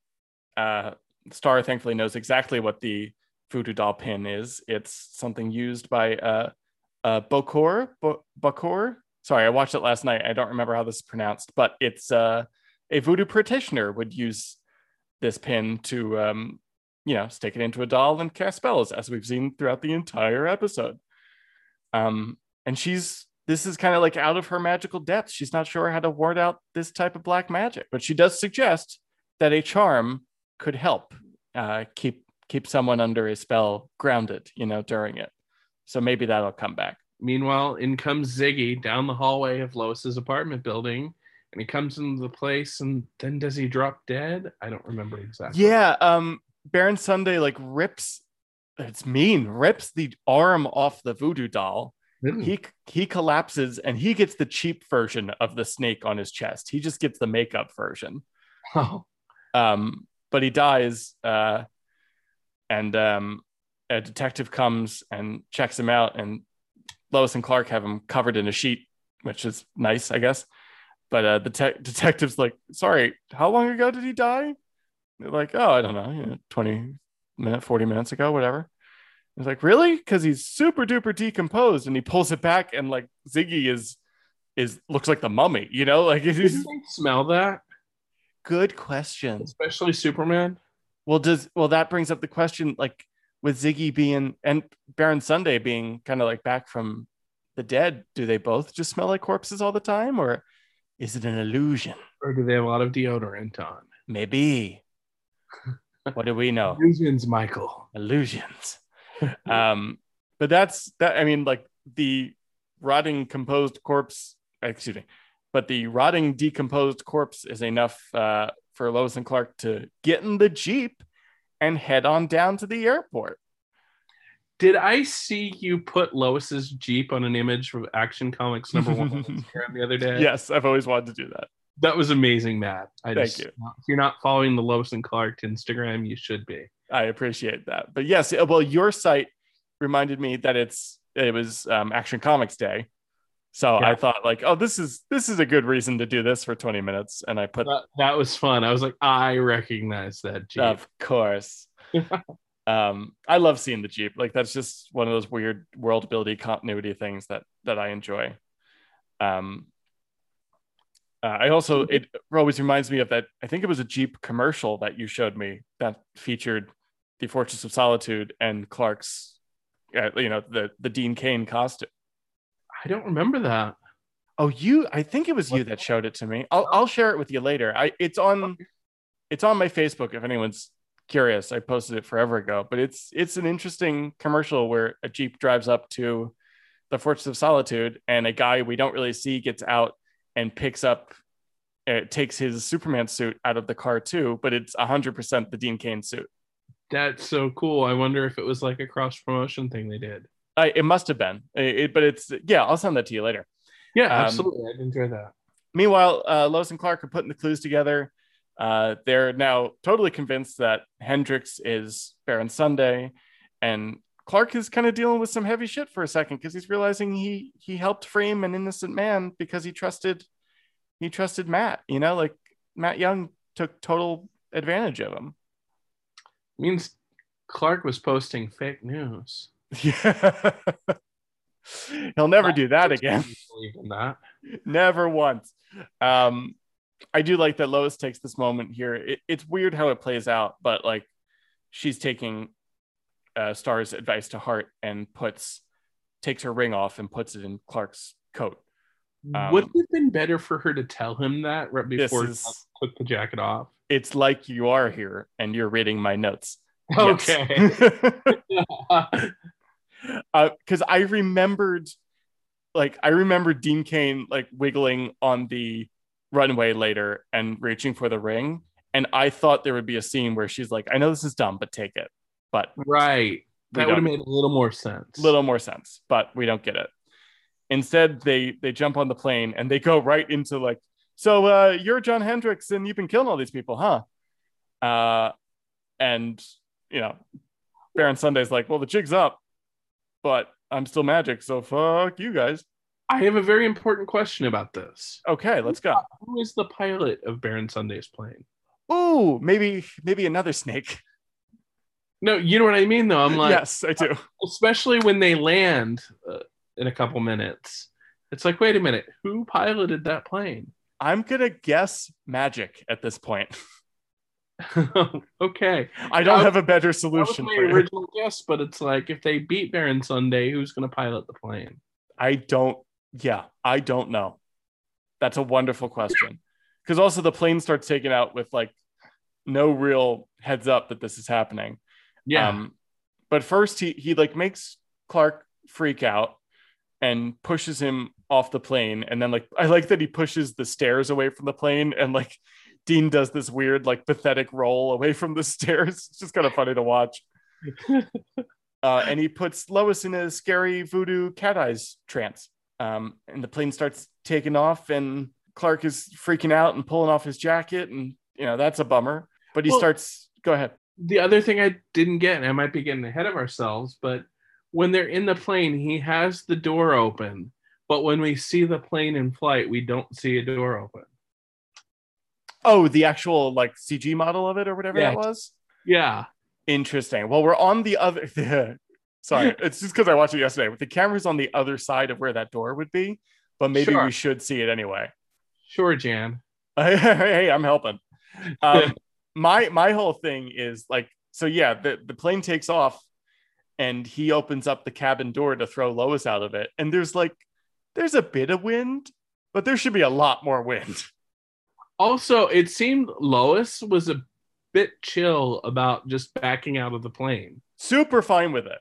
uh, Star thankfully knows exactly what the voodoo doll pin is. It's something used by uh, uh, Bokor. Bo- Bokor. Sorry, I watched it last night. I don't remember how this is pronounced, but it's uh, a voodoo practitioner would use this pin to, um, you know, stick it into a doll and cast spells, as we've seen throughout the entire episode. Um, and she's this is kind of like out of her magical depth. She's not sure how to ward out this type of black magic, but she does suggest that a charm could help uh, keep keep someone under a spell grounded, you know, during it. So maybe that'll come back. Meanwhile, in comes Ziggy down the hallway of Lois's apartment building, and he comes into the place, and then does he drop dead? I don't remember exactly. Yeah, um, Baron Sunday like rips. It's mean. Rips the arm off the voodoo doll. Really? He he collapses and he gets the cheap version of the snake on his chest. He just gets the makeup version. Oh, um, but he dies uh, and um, a detective comes and checks him out and lois and clark have him covered in a sheet which is nice i guess but uh, the te- detective's like sorry how long ago did he die like oh i don't know you know, 20 minutes 40 minutes ago whatever he's like really because he's super duper decomposed and he pulls it back and like ziggy is is looks like the mummy you know like it's they smell that? good question Especially Superman. Well, does well that brings up the question like with Ziggy being and Baron Sunday being kind of like back from the dead, do they both just smell like corpses all the time, or is it an illusion? Or do they have a lot of deodorant on? Maybe. What do we know? Illusions, Michael. Illusions. um, but that's that. I mean, like the rotting composed corpse. Excuse me, but the rotting decomposed corpse is enough uh, for Lois and Clark to get in the jeep and head on down to the airport. Did I see you put Lois's Jeep on an image from Action Comics number one on the other day? Yes, I've always wanted to do that. That was amazing, Matt. I Thank just, you. If you're not following the Lois and Clark Instagram, you should be. I appreciate that. But yes, uh, well, your site reminded me that it's it was um, Action Comics Day, so I thought like, oh, this is this is a good reason to do this for twenty minutes, and I put That, that was fun. I was like, I recognize that Jeep. Of course. Um, I love seeing the Jeep. Like that's just one of those weird world building continuity things that that I enjoy. Um, uh, I also it always reminds me of that. I think it was a Jeep commercial that you showed me that featured the Fortress of Solitude and Clark's, uh, you know, the the Dean Cain costume. I don't remember that. Oh, you? I think it was you that showed it to me. I'll I'll share it with you later. I it's on it's on my Facebook if anyone's curious. I posted it forever ago, but it's it's an interesting commercial where a Jeep drives up to the Fortress of Solitude and a guy we don't really see gets out and picks up uh, takes his Superman suit out of the car too, but it's 100% the Dean Cain suit. That's so cool. I wonder if it was like a cross promotion thing they did. I, it must have been, It- it- but it's yeah. I'll send that to you later. Yeah, Um, absolutely. I'd enjoy that. Meanwhile, uh, Lois and Clark are putting the clues together. Uh, they're now totally convinced that Hendrix is Baron Sunday, and Clark is kind of dealing with some heavy shit for a second because he's realizing he he helped frame an innocent man because he trusted he trusted Matt. You know, like Matt Young took total advantage of him. means Clark was posting fake news. Yeah. He'll never do that again. That. never once. Um, I do like that Lois takes this moment here. It, it's weird how it plays out, but like she's taking uh, Star's advice to heart and puts takes her ring off and puts it in Clark's coat. Um, Would it have been better for her to tell him that right before is he took the jacket off? it's like you are here and you're reading my notes. Okay. because I remembered, like, I remember Dean Cain like wiggling on the runway later and reaching for the ring, and I thought there would be a scene where she's like, "I know this is dumb, but take it." But right. That would have made a little more sense. A little more sense, but we don't get it. Instead, they they jump on the plane and they go right into like, so uh, you're John Hendricks and you've been killing all these people, huh? Uh, and you know, Baron Sunday's like, well, the jig's up, but I'm still magic, so fuck you guys. I have a very important question about this. Okay, let's go. Who is the pilot of Baron Sunday's plane? Oh, maybe maybe another snake. No, you know what I mean, though. I'm like, yes, I do. especially when they land uh, in a couple minutes. It's like, wait a minute, who piloted that plane? I'm gonna guess magic at this point. okay, I don't I- have a better that was solution my for you. original guess, but it's like if they beat Baron Sunday, who's going to pilot the plane? I don't, yeah, I don't know. That's a wonderful question. Because also the plane starts taking out with like no real heads up that this is happening. Um, but first he he like makes Clark freak out and pushes him off the plane. And then like I like that he pushes the stairs away from the plane and like Dean does this weird like pathetic roll away from the stairs. It's just kind of funny to watch. uh, and he puts Lois in a scary voodoo cat eyes trance. Um, and the plane starts taking off, and Clark is freaking out and pulling off his jacket, and you know that's a bummer. But he Well- starts. Go ahead. The other thing I didn't get, and I might be getting ahead of ourselves, but when they're in the plane, he has the door open. But when we see the plane in flight, we don't see a door open. Oh, the actual like CG model of it or whatever Yeah. that was. Yeah. Interesting. Well, we're on the other. Sorry, it's just because I watched it yesterday. But the camera's on the other side of where that door would be, but maybe Sure. we should see it anyway. Sure, Jan. hey, I'm helping. Um, my my whole thing is like, so yeah, the the plane takes off, and he opens up the cabin door to throw Lois out of it, and there's like, there's a bit of wind, but there should be a lot more wind. Also, it seemed Lois was a bit chill about just backing out of the plane. Super fine with it.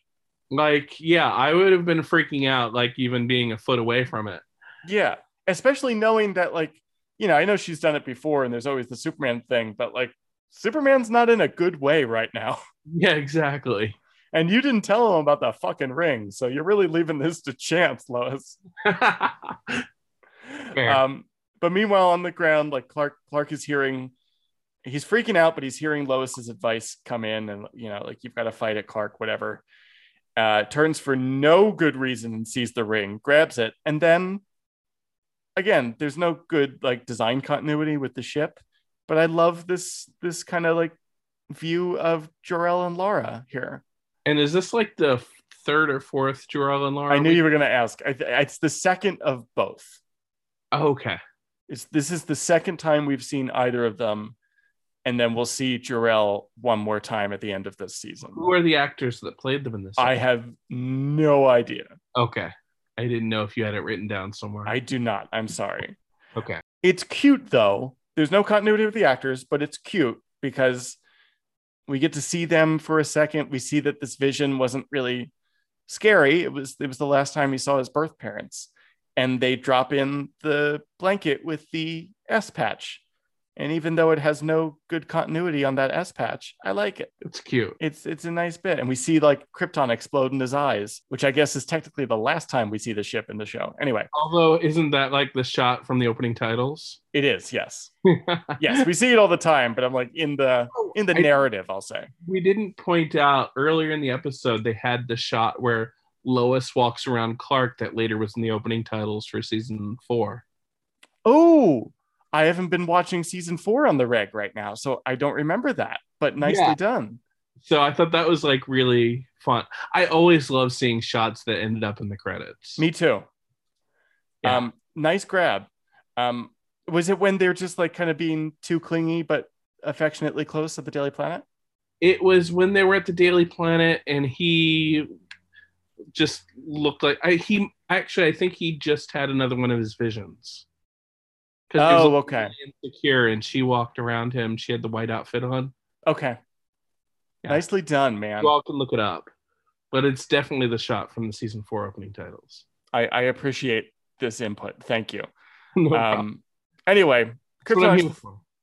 Like, yeah, I would have been freaking out, like even being a foot away from it. Yeah, especially knowing that like, you know, I know she's done it before, and there's always the Superman thing, but like, Superman's not in a good way right now. Yeah, exactly. And you didn't tell him about the fucking ring, so you're really leaving this to chance, Lois. Um, but meanwhile, on the ground, like Clark, Clark is hearing, he's freaking out, but he's hearing Lois's advice come in, and you know, like you've got to fight it, Clark, whatever. Uh, turns for no good reason and sees the ring, grabs it, and then again, there's no good like design continuity with the ship, but I love this this kind of like view of Jor-El and Lara here. And is this like the third or fourth Jor-El and Lara? I knew you were going to ask. I th- it's the second of both. Oh, okay. It's, this is the second time we've seen either of them, and then we'll see Jor-El one more time at the end of this season. Who are the actors that played them in this? I have no idea. okay. I didn't know if you had it written down somewhere. I do not. I'm sorry. okay. It's cute though. There's no continuity with the actors, but it's cute because we get to see them for a second. We see that this vision wasn't really scary. It was it was the last time he saw his birth parents. And they drop in the blanket with the S patch. And even though it has no good continuity on that S patch, I like it. It's cute. It's it's a nice bit. And we see like Krypton explode in his eyes, which I guess is technically the last time we see the ship in the show. Anyway, Although, isn't that like the shot from the opening titles? it is, yes. yes, we see it all the time, but I'm like in the oh, in the I- narrative, I'll say. we didn't point out earlier in the episode they had the shot where Lois walks around Clark that later was in the opening titles for season four. Oh, I haven't been watching season four on the reg right now, so I don't remember that. But nicely Yeah. done. So I thought that was like really fun. I always love seeing shots that ended up in the credits. Me too. Yeah. Um, nice grab. Um, was it when they're just like kind of being too clingy but affectionately close at the Daily Planet? It was when they were at the Daily Planet and he just looked like I he actually I think he just had another one of his visions. 'Cause he was Oh, okay. Insecure and she walked around him. She had the white outfit on. Okay. Yeah. Nicely done, man. You all can look it up, but it's definitely the shot from the season four opening titles. I, I appreciate this input. Thank you. No. Um, anyway, Krypton.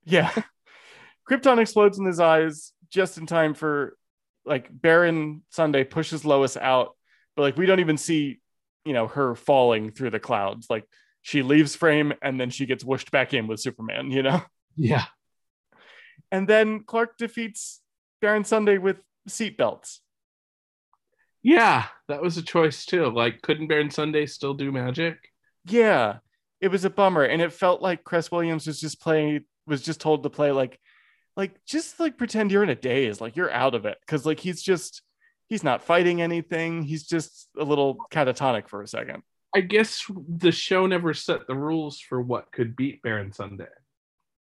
Yeah. Krypton explodes in his eyes just in time for like Baron Sunday pushes Lois out, but like we don't even see, you know, her falling through the clouds. Like she leaves frame and then she gets whooshed back in with Superman, you know? Yeah, And then Clark defeats Baron Sunday with seatbelts. yeah, that was a choice too. Like, couldn't Baron Sunday still do magic? Yeah. It was a bummer. And it felt like Cress Williams was just playing was just told to play like like just like pretend you're in a daze, like you're out of it. Cause like he's just he's not fighting anything. He's just a little catatonic for a second. I guess the show never set the rules for what could beat Baron Sunday.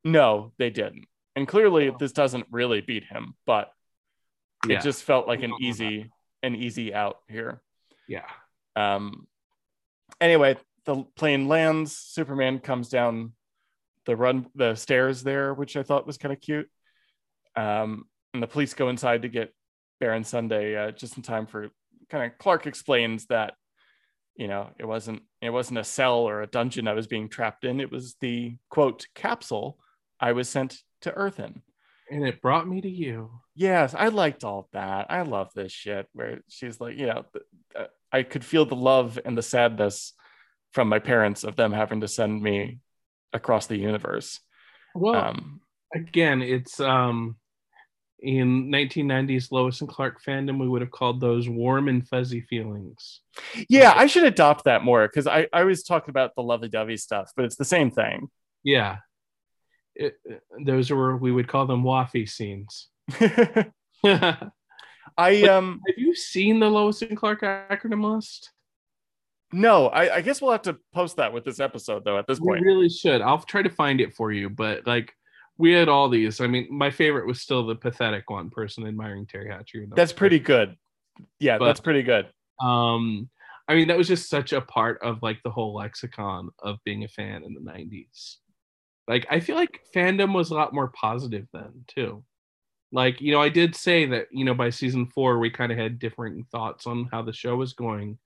No, they didn't. And clearly this doesn't really beat him, but Yeah, it just felt like We an easy an easy out here. yeah. Um anyway, the plane lands, Superman comes down the run the stairs there, which I thought was kind of cute. Um and the police go inside to get Baron Sunday uh, just in time for kind of Clark explains that you know it wasn't it wasn't a cell or a dungeon I was being trapped in. It was the quote capsule I was sent to Earth in. And it brought me to you. Yes, I liked all that. I love this shit where she's like, you know, uh, I could feel the love and the sadness from my parents of them having to send me across the universe. Well, Um, again, it's um in 1990s Lois and Clark fandom, we would have called those warm and fuzzy feelings. yeah, I should adopt that more because I, I always talk about the lovey dovey stuff, but it's the same thing. Yeah. It, those were we would call them waffy scenes. Have I um have you seen the Lois and Clark acronym list? no, I, I guess we'll have to post that with this episode though at this point. We really should. I'll try to find it for you, but like we had all these. I mean, my favorite was still the pathetic one person admiring Teri Hatcher. That That's pretty good. Yeah, But- that's pretty good. um i mean that was just such a part of like the whole lexicon of being a fan in the 90s like i feel like fandom was a lot more positive then too like you know i did say that you know by season four we kind of had different thoughts on how the show was going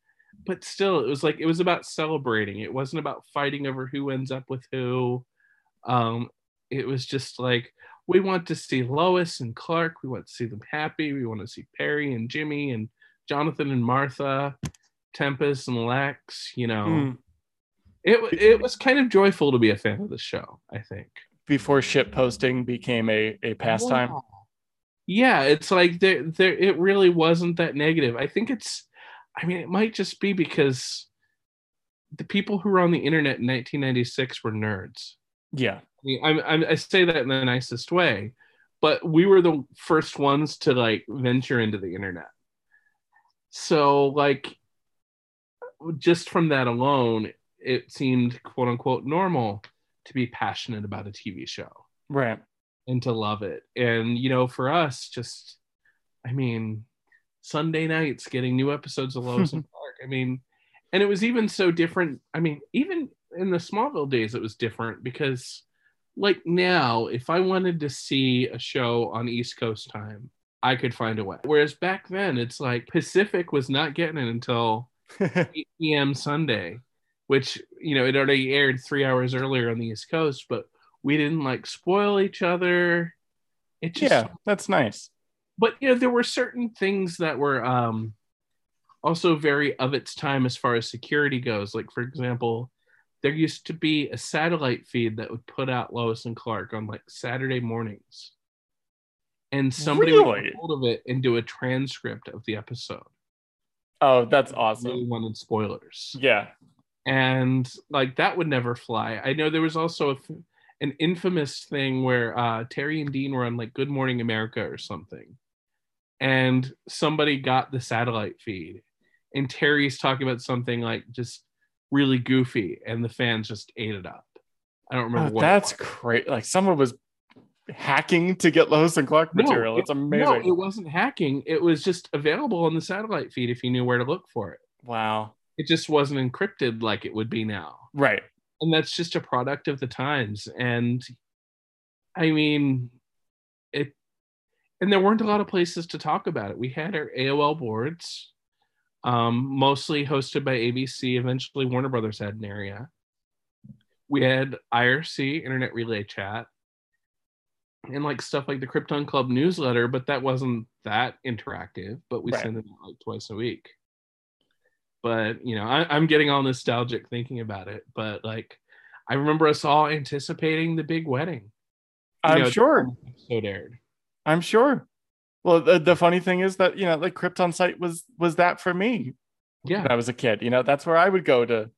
but still it was like it was about celebrating it wasn't about fighting over who ends up with who um it was just like we want to see lois and clark we want to see them happy we want to see perry and jimmy and jonathan and martha tempus and lex you know. Mm. it, it was kind of joyful to be a fan of the show i think. Before ship posting became a, a pastime. yeah. It's like there there it really wasn't that negative. I think it's i mean it might just be because the people who were on the internet in 1996 were nerds Yeah. I, mean, I'm, I'm, I say that in the nicest way but we were the first ones to like venture into the internet. So like just from that alone, it seemed quote unquote normal to be passionate about a TV show Right. and to love it. And you know, for us, just I mean, Sunday nights getting new episodes of Lois and Clark. I mean, and it was even so different. I mean, even in the Smallville days, it was different because, like now, if I wanted to see a show on East Coast time, I could find a way. Whereas back then, it's like Pacific was not getting it until 8 p.m. Sunday, which you know it already aired three hours earlier on the East Coast, but we didn't like spoil each other. It just yeah, that's nice. but you know there were certain things that were um also very of its time as far as security goes like for example there used to be a satellite feed that would put out lois and clark on like saturday mornings and somebody would get hold of it and do a transcript of the episode Oh, that's really awesome. wanted spoilers Yeah. and like that would never fly. I know there was also a f an infamous thing where uh, Teri and Dean were on like Good Morning America or something, and somebody got the satellite feed, and Teri's talking about something like just really goofy, and the fans just ate it up. I don't remember Oh, what. that's great. Like someone was hacking to get Lois and Clark No, material. it- it's amazing. No, it wasn't hacking. It was just available on the satellite feed if you knew where to look for it. wow. It just wasn't encrypted like it would be now. Right. and that's just a product of the times and i mean it and there weren't a lot of places to talk about it we had our aol boards um, mostly hosted by abc eventually warner brothers had an area we had irc internet relay chat and like stuff like the krypton club newsletter but that wasn't that interactive but we Right. sent it out like twice a week but you know I, i'm getting all nostalgic thinking about it but like i remember us all anticipating the big wedding you I'm know, sure. episode aired I'm sure. Well, the, the funny thing is that you know, like KryptonSite was was that for me yeah when I was a kid. You know, that's where I would go to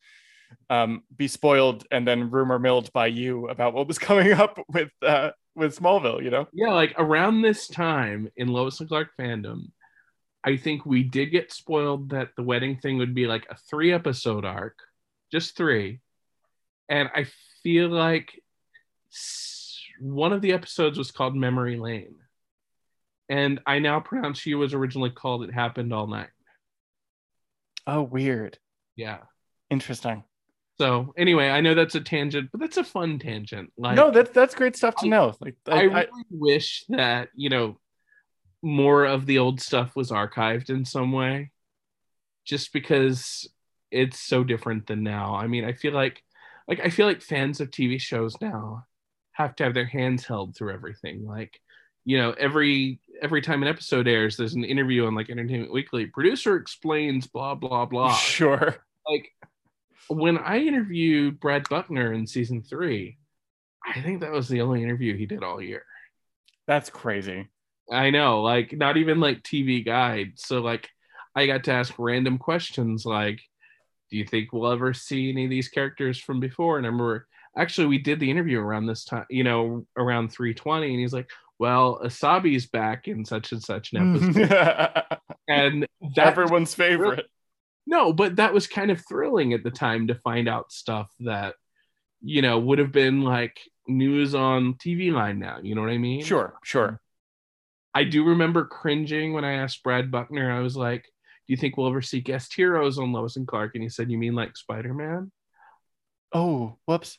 um, be spoiled and then rumor milled by you about what was coming up with uh, with Smallville. You know. yeah like around this time in lois and clark fandom i think we did get spoiled that the wedding thing would be like a three episode arc just three and i feel like one of the episodes was called memory lane and i now pronounce you was originally called it happened all night Oh, weird. yeah Interesting. so anyway i know that's a tangent but that's a fun tangent like no, that's that's great stuff to I- know. Like, I, I, really I, wish that you know more of the old stuff was archived in some way, just because it's so different than now. I mean, I feel like, like I feel like fans of TV shows now have to have their hands held through everything. Like, you know, every every time an episode airs, there's an interview on like Entertainment Weekly. Producer explains blah blah blah. sure. like when I interviewed Brad Buckner in season three, I think that was the only interview he did all year. That's crazy. I know, like not even like TV guide. So like I got to ask random questions like, do you think we'll ever see any of these characters from before? And I remember actually we did the interview around this time, you know, around 320, and he's like, Well, Asabi's back in such and such an hmm. episode. and Everyone's favorite. no, but that was kind of thrilling at the time to find out stuff that, you know, would have been like news on TV line now. You know what I mean? Sure, sure. I do remember cringing when I asked Brad Buckner, I was like, Do you think we'll ever see guest heroes on Lois and Clark? And he said, You mean like Spider Man? Oh, whoops.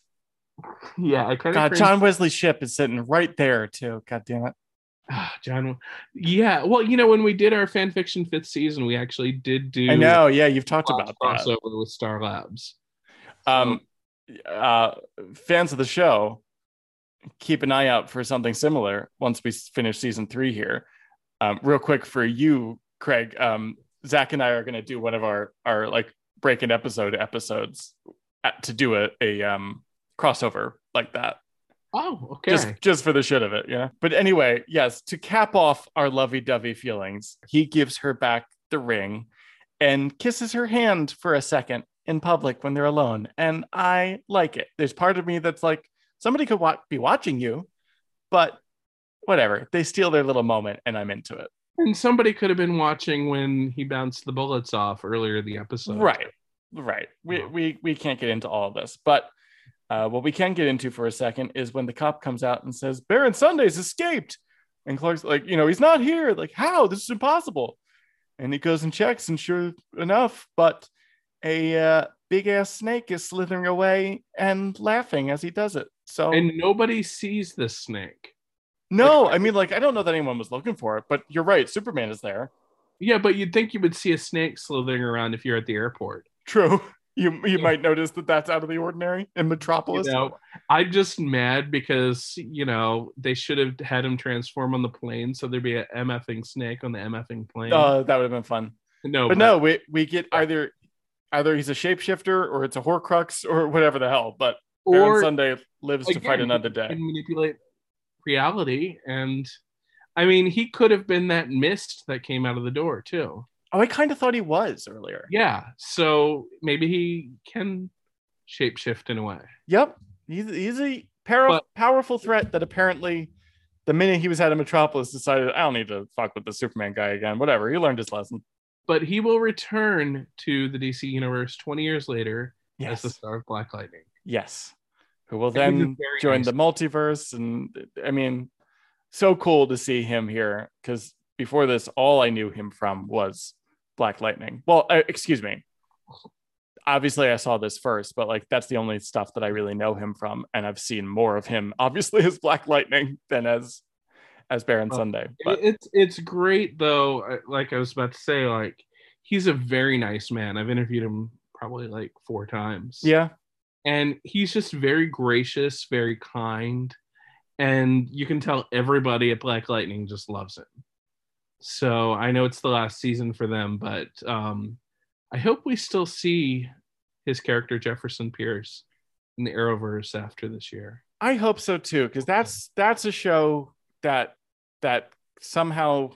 Yeah, I kind of John Wesley Shipp is sitting right there too. God damn it. John. Yeah, well, you know, when we did our fan fiction fifth season, we actually did do I know. Yeah, you've talked about that. crossover with Star Labs. Um, uh, fans of the show, keep an eye out for something similar once we finish season three here. Um, real quick for you, Craig. Um, Zach and I are going to do one of our our like break in episode episodes at, to do a a um crossover like that. Oh, okay. just just for the shit of it, yeah. But anyway, yes, to cap off our lovey-dovey feelings, he gives her back the ring and kisses her hand for a second in public when they're alone, and I like it. There's part of me that's like, somebody could wa- be watching you, but whatever. They steal their little moment, and I'm into it. And somebody could have been watching when he bounced the bullets off earlier in the episode. Right. Right. We, Oh. we we can't get into all of this, but uh, what we can get into for a second is when the cop comes out and says Baron Sunday's escaped, and Clark's like, you know, he's not here. Like, how? This is impossible. And he goes and checks, and sure enough, but a uh, big ass snake is slithering away and laughing as he does it. So And nobody sees the snake. no, I mean, like, I don't know that anyone was looking for it, but you're right. Superman is there. Yeah, but you'd think you would see a snake slithering around if you're at the airport. True. You you might notice that that's out of the ordinary in You Metropolis. know, I'm just mad because you know they should have had him transform on the plane, so there'd be a MFing snake on the MFing plane. Uh, that would have been fun. no, but no, we we get either either he's a shapeshifter or it's a Horcrux or whatever the hell. But or Sunday lives to fight another day. can manipulate reality, and I mean, he could have been that mist that came out of the door too. Oh, I kind of thought he was earlier. Yeah, so maybe he can shapeshift in a way. Yep, he's he's a power, But- powerful threat that apparently. The minute he was out of Metropolis, decided I don't need to fuck with the Superman guy again. Whatever, he learned his lesson. But he will return to the DC universe 20 years later as Yes, the star of Black Lightning. yes. Who will And he's a then join nice the multiverse, and I mean, so cool to see him here because before this, all I knew him from was Black Lightning. Well, uh, excuse me. Obviously, I saw this first, but like that's the only stuff that I really know him from, and I've seen more of him, obviously, as Black Lightning than as as Baron Well, Sunday. But It's it's great though. Like I was about to say, like he's a very nice man. I've interviewed him probably like four times. yeah, and he's just very gracious, very kind, and you can tell everybody at Black Lightning just loves him. So I know it's the last season for them, but um, I hope we still see his character Jefferson Pierce in the Arrowverse after this year. I hope so too, because that's that's a show that that somehow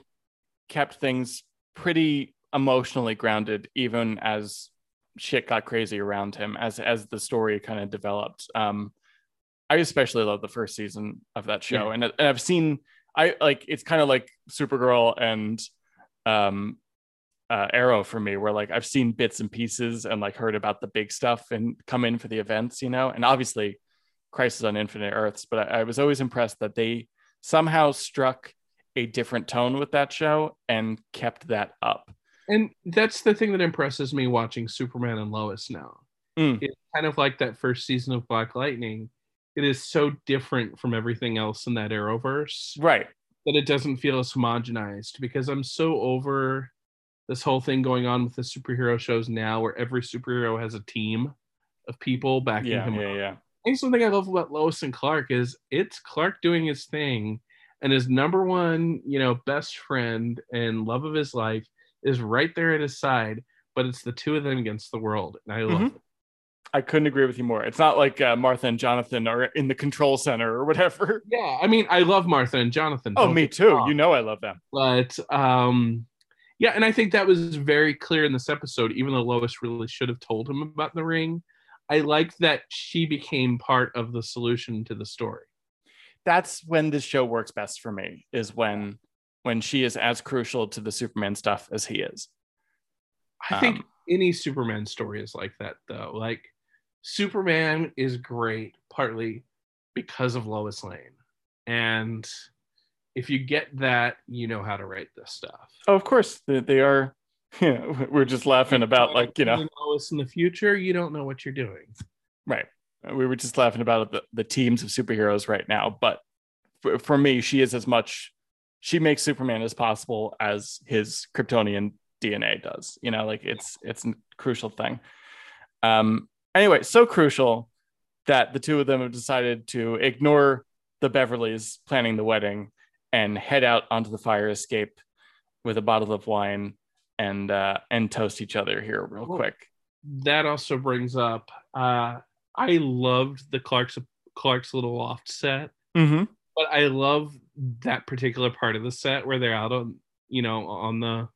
kept things pretty emotionally grounded, even as shit got crazy around him, as as the story kind of developed. Um, I especially love the first season of that show, and, and I've seen I like it's kind of like Supergirl and um uh, Arrow for me, where like I've seen bits and pieces and like heard about the big stuff and come in for the events, you know, and obviously Crisis on Infinite Earths, but I, I was always impressed that they somehow struck a different tone with that show and kept that up. And that's the thing that impresses me watching Superman and Lois now. Mm. It's kind of like that first season of Black Lightning. It is so different from everything else in that Arrowverse. Right. that it doesn't feel as homogenized because I'm so over this whole thing going on with the superhero shows now where every superhero has a team of people backing Yeah. him Yeah. up. Yeah. And something I love about Lois and Clark is it's Clark doing his thing and his number one, you know, best friend and love of his life is right there at his side, but it's the two of them against the world. And I love Mhm. it. I couldn't agree with you more. It's not like uh, Martha and Jonathan are in the control center or whatever. Yeah, I mean, I love Martha and Jonathan. Oh, me too. wrong. You know I love them. but um yeah and i think that was very clear in this episode even though lois really should have told him about the ring i like that she became part of the solution to the story That's when this show works best for me. Is when when she is as crucial to the Superman stuff as he is. i think Um, any superman story is like that though like superman is great partly because of lois lane and if you get that you know how to write this stuff Oh, of course they, they are. Yeah, we're just laughing about like you know lois in the future you don't know what you're doing Right. We were just laughing about the, the teams of superheroes right now. But for, for me, she is as much, she makes Superman as possible as his Kryptonian DNA does. You know, like it's it's a crucial thing. Um, anyway, so crucial that the two of them have decided to ignore the Beverleys planning the wedding and head out onto the fire escape with a bottle of wine and uh, and toast each other here real Cool. quick. that also brings up uh i loved the clark's clark's little loft set Mm-hmm. but i love that particular part of the set where they're out on you know on the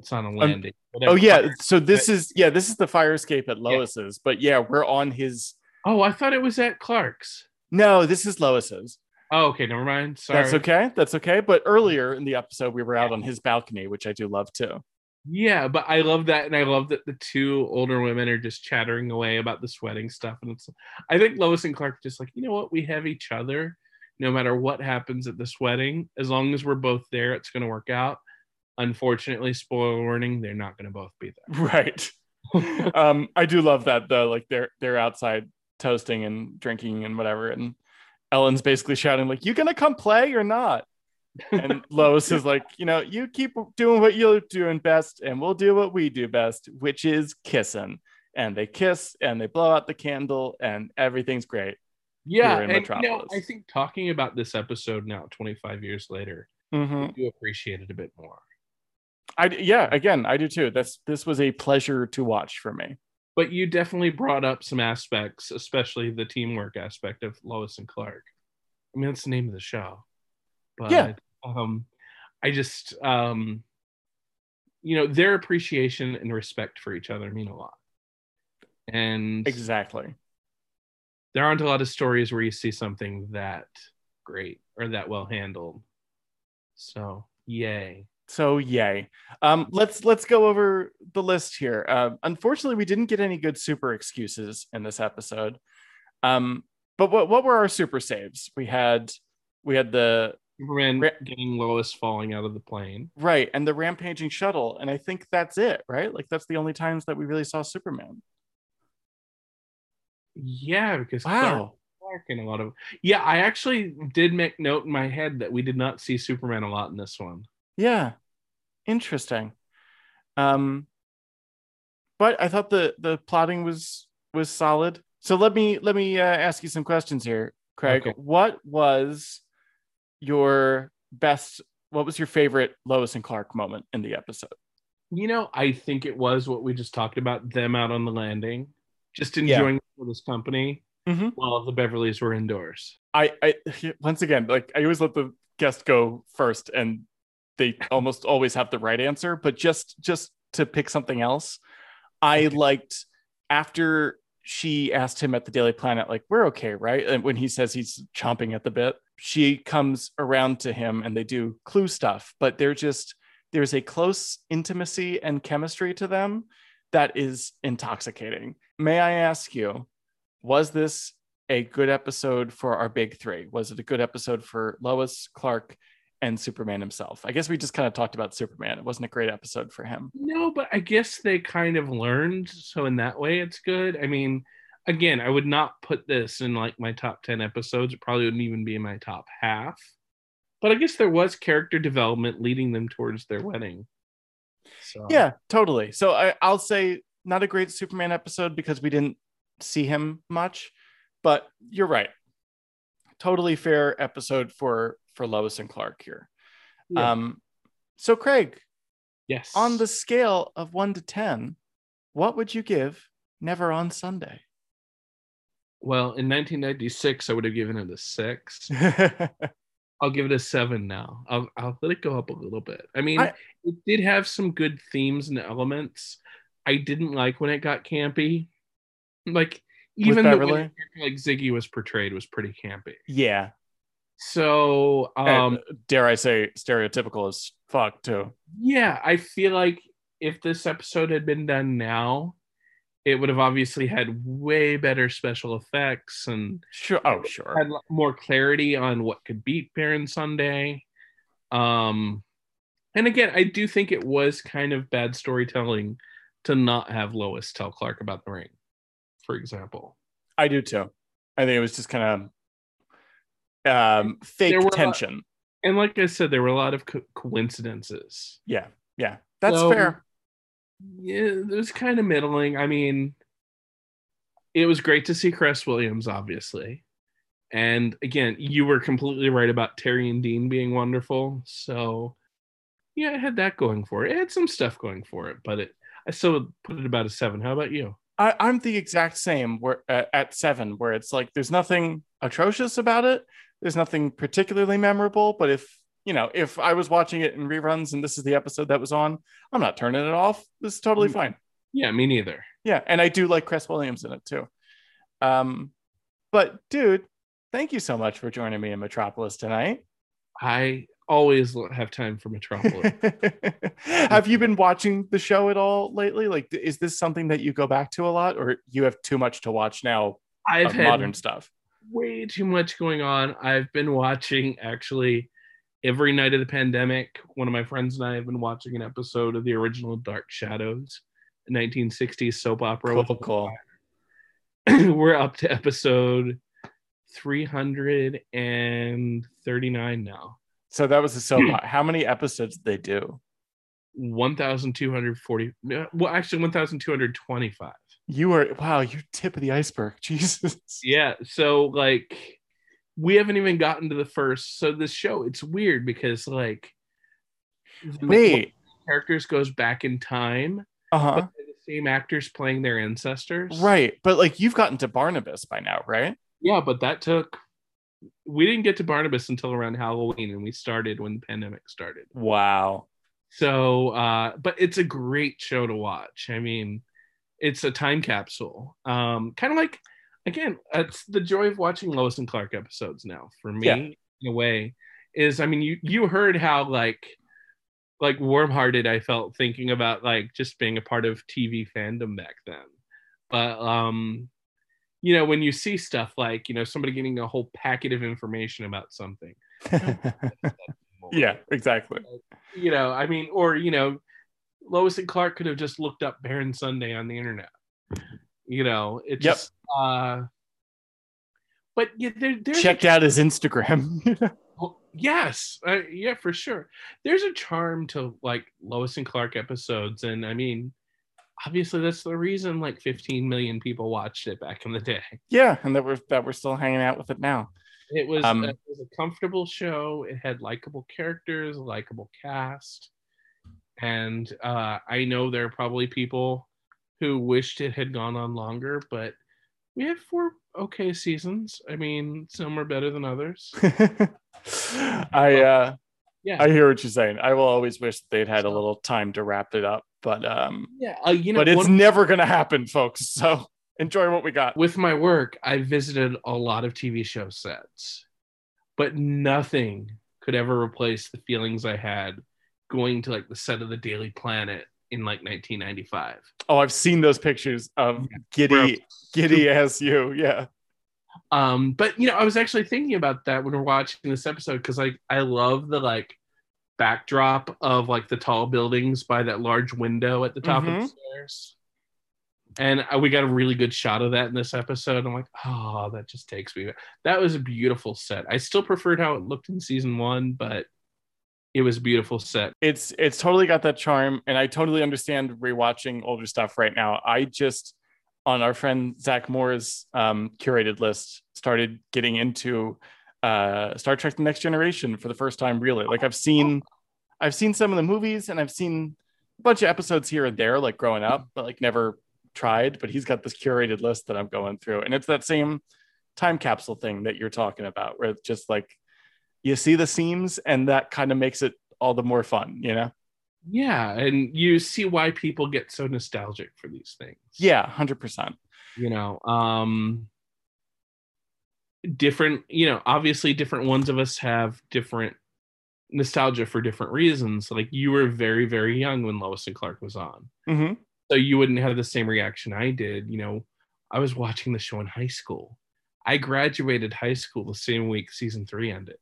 it's on a um, landing Oh whatever. yeah, so this is yeah, this is the fire escape at Lois's, but yeah, we're on his. oh i thought it was at clark's No, this is Lois's. Oh, okay, never mind. Sorry. That's okay. That's okay. But earlier in the episode, we were out on his balcony, which I do love too. Yeah, but I love that, and I love that the two older women are just chattering away about the sweating stuff. And it's, I think Lois and Clark are just like, you know what, we have each other. No matter what happens at this wedding, as long as we're both there, it's going to work out. Unfortunately, spoiler warning, they're not going to both be there. Right. um, I do love that though. Like they're they're outside toasting and drinking and whatever, and Ellen's basically shouting like, "You gonna come play or not?" And Lois is like, "You know, you keep doing what you're doing best, and we'll do what we do best, which is kissing." And they kiss and they blow out the candle, and everything's great. yeah, and you know, I think talking about this episode now, 25 years later, Mhm. I do appreciate it a bit more. I yeah, again, I do too. This this was a pleasure to watch for me. But you definitely brought up some aspects, especially the teamwork aspect of Lois and Clark. I mean, that's the name of the show. But Yeah. um, I just um, you know, their appreciation and respect for each other mean a lot. And Exactly. there aren't a lot of stories where you see something that great or that well handled. So yay. So yay. Um, let's let's go over the list here. Uh, unfortunately, we didn't get any good super excuses in this episode. Um, but what what were our super saves? We had we had the Superman Ra- getting Lois falling out of the plane. right and the rampaging shuttle, and I think that's it, right? Like that's the only times that we really saw Superman. Yeah, because Wow. Clark in a lot of yeah i actually did make note in my head that we did not see superman a lot in this one Yeah. Interesting. Um but I thought the the plotting was was solid. So let me let me uh, ask you some questions here, Craig. Okay. What was your best what was your favorite Lois and Clark moment in the episode? you know i think it was what we just talked about them out on the landing just Yeah. enjoying this company Mhm. while the beverleys were indoors I I once again like I always let the guest go first and they almost always have the right answer, but just just to pick something else, I liked after she asked him at the Daily Planet, like, we're okay, right? And when he says he's chomping at the bit, she comes around to him and they do clue stuff, but they're just there's a close intimacy and chemistry to them that is intoxicating. May I ask you, was this a good episode for our big three? Was it a good episode for Lois, Clark, and Superman himself? I guess we just kind of talked about Superman. It wasn't a great episode for him. no but i guess they kind of learned so in that way it's good i mean again i would not put this in like my top 10 episodes it probably wouldn't even be in my top half but i guess there was character development leading them towards their wedding so Yeah, totally. So I, I'll say not a great Superman episode because we didn't see him much, but you're right. Totally fair episode for for Lois and Clark here. Yeah. Um, so Craig, yes on the scale of one to ten, what would you give Never on Sunday? Well, in 1996, I would have given it a six. I'll give it a seven now. I'll, I'll let it go up a little bit. I mean, I- it did have some good themes and elements. I didn't like when it got campy. Like, even the way like Ziggy was portrayed was pretty campy. yeah. So, Um, um, dare I say stereotypical as fuck too. yeah, I feel like if this episode had been done now, it would have obviously had way better special effects and Sure. Oh, sure. had more clarity on what could beat Baron Sunday. Um, and again, I do think it was kind of bad storytelling to not have Lois tell Clark about the ring, for example. I do too. I think it was just kind of um fake a lot- tension. And like I said, there were a lot of co- coincidences. Yeah. Yeah. That's So- fair. Yeah, it was kind of middling. I mean, it was great to see Cress Williams, obviously. And again, you were completely right about Teri and Dean being wonderful. So, yeah, it had that going for it. It had some stuff going for it, but it I still would put it about a seven. How about you? I, I'm the exact same where uh, at seven, where it's like there's nothing atrocious about it. There's nothing particularly memorable, but if you know, if I was watching it in reruns and this is the episode that was on, I'm not turning it off. This is totally Mm. fine. Yeah, me neither. Yeah, and I do like Cress Williams in it too. Um, but dude, thank you so much for joining me in Metropolis tonight. I always have time for Metropolis. have you been watching the show at all lately? Like, is this something that you go back to a lot, or you have too much to watch now I've of had modern stuff? Way too much going on. I've been watching actually every night of the pandemic. One of my friends and I have been watching an episode of the original Dark Shadows, a 1960s soap opera. Cool, cool. We're up to episode 339 now. So that was a soap. Hmm. opera. How many episodes did they do? 1,240. Uh, well, actually, 1,225. You are wow. You're tip of the iceberg. Jesus. Yeah. So, like, we haven't even gotten to the first. So, this show, it's weird because, like, Wait. characters goes back in time, Uh huh. but the same actors playing their ancestors. Right, but like you've gotten to Barnabas by now, right? Yeah, but that took. We didn't get to Barnabas until around Halloween, and we started when the pandemic started. Wow. So, uh, but it's a great show to watch. I mean, it's a time capsule. Um, kind of like, again, it's the joy of watching Lois and Clark episodes now for me, Yeah. in a way. Is I mean, you you heard how like like warm-hearted I felt thinking about like just being a part of TV fandom back then. But um, you know, when you see stuff like you know somebody getting a whole packet of information about something, yeah, exactly. you know, I mean, or you know, Lois and Clark could have just looked up Baron Sunday on the internet. You know, it's Yep. uh but yeah, there, there's Checked out his Instagram. yes, uh, yeah, for sure. There's a charm to like Lois and Clark episodes, and I mean, obviously that's the reason like 15 million people watched it back in the day. yeah, and that we're that we're still hanging out with it now. It was, Um, it was a comfortable show. It had likable characters, likable cast. And uh, I know there are probably people who wished it had gone on longer, but we had four okay seasons. I mean, some are better than others. I uh Yeah. I hear what you're saying. I will always wish they'd had a little time to wrap it up, but um yeah. Uh, you know, but it's never gonna happen, folks. So enjoy what we got. with my work, I visited a lot of TV show sets, but nothing could ever replace the feelings I had going to like the set of the Daily Planet in like 1995. Oh, I've seen those pictures of giddy, giddy as you. Yeah. Um, but you know, I was actually thinking about that when we're watching this episode because like I love the like backdrop of like the tall buildings by that large window at the top of the Mhm. stairs. And uh, we got a really good shot of that in this episode. I'm like, oh, that just takes me. back. That was a beautiful set. I still preferred how it looked in season one, but it was beautiful set. it's it's totally got that charm and i totally understand rewatching older stuff right now. I just on our friend zach moore's um, curated list started getting into uh, star trek the next generation for the first time really. Like i've seen i've seen some of the movies and i've seen a bunch of episodes here and there like growing up but like never tried but he's got this curated list that i'm going through. And it's that same time capsule thing that you're talking about where it's just like you see the seams and that kind of makes it all the more fun you know? Yeah, and you see why people get so nostalgic for these things. yeah 100% you know um different you know obviously different ones of us have different nostalgia for different reasons. Like you were very very young when lois and clark was on. Hmm so you wouldn't have the same reaction i did. You know i was watching the show in high school. I graduated high school the same week season three ended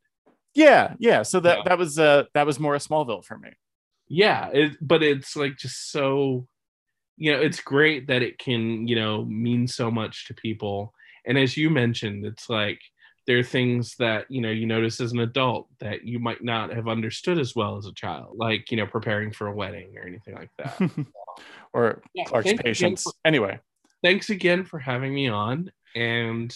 yeah yeah. So that Yeah. that was uh that was more a smallville for me. Yeah it, but it's like just so you know it's great that it can you know mean so much to people. And as you mentioned it's like there are things that you know you notice as an adult that you might not have understood as well as a child like you know preparing for a wedding or anything like that. Or Yeah, clark's thank you again patience for- anyway. Thanks again for having me on and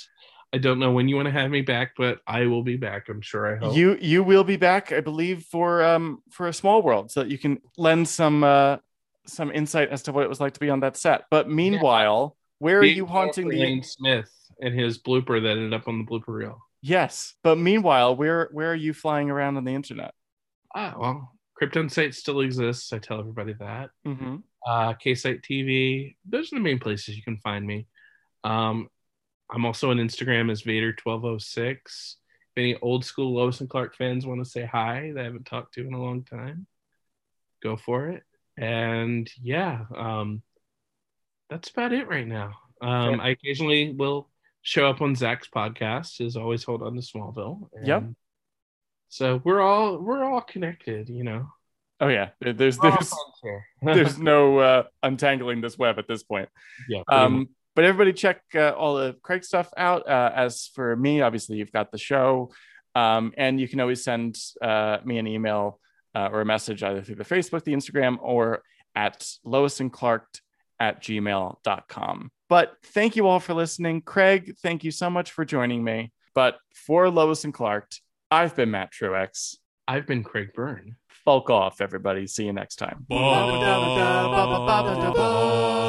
i don't know when you want to have me back but i will be back i'm sure i hope you you will be back i believe for um for a small world so that you can lend some uh some insight as to what it was like to be on that set but meanwhile where are you haunting the Lane smith and his blooper that ended up on the blooper reel yes but meanwhile where where are you flying around on the internet Ah, well, KryptonSite still exists. I tell everybody that. mm-hmm. Uh, K-Site TV. Those are the main places you can find me. Um, I'm also on Instagram as Vader1206. If any old school Lois and Clark fans want to say hi that I haven't talked to in a long time, go for it. And yeah, um, that's about it right now. Um, I occasionally will show up on Zach's podcast, as always hold on to Smallville. Yep. So we're all we're all connected, you know. Oh yeah, there's there's there's no uh, untangling this web at this point. yeah. Um, but everybody check uh, all the Craig stuff out. Uh, as for me, obviously you've got the show, um, and you can always send uh, me an email uh, or a message either through the Facebook, the Instagram, or at Lois and Clark at gmail.com. But thank you all for listening. Craig, thank you so much for joining me. But for Lois and Clark, I've been Matt Truex. I've been Craig Byrne. Fulk off, everybody. See you next time. Ba-da-da-da-da, ba-ba-ba-ba-da-ba.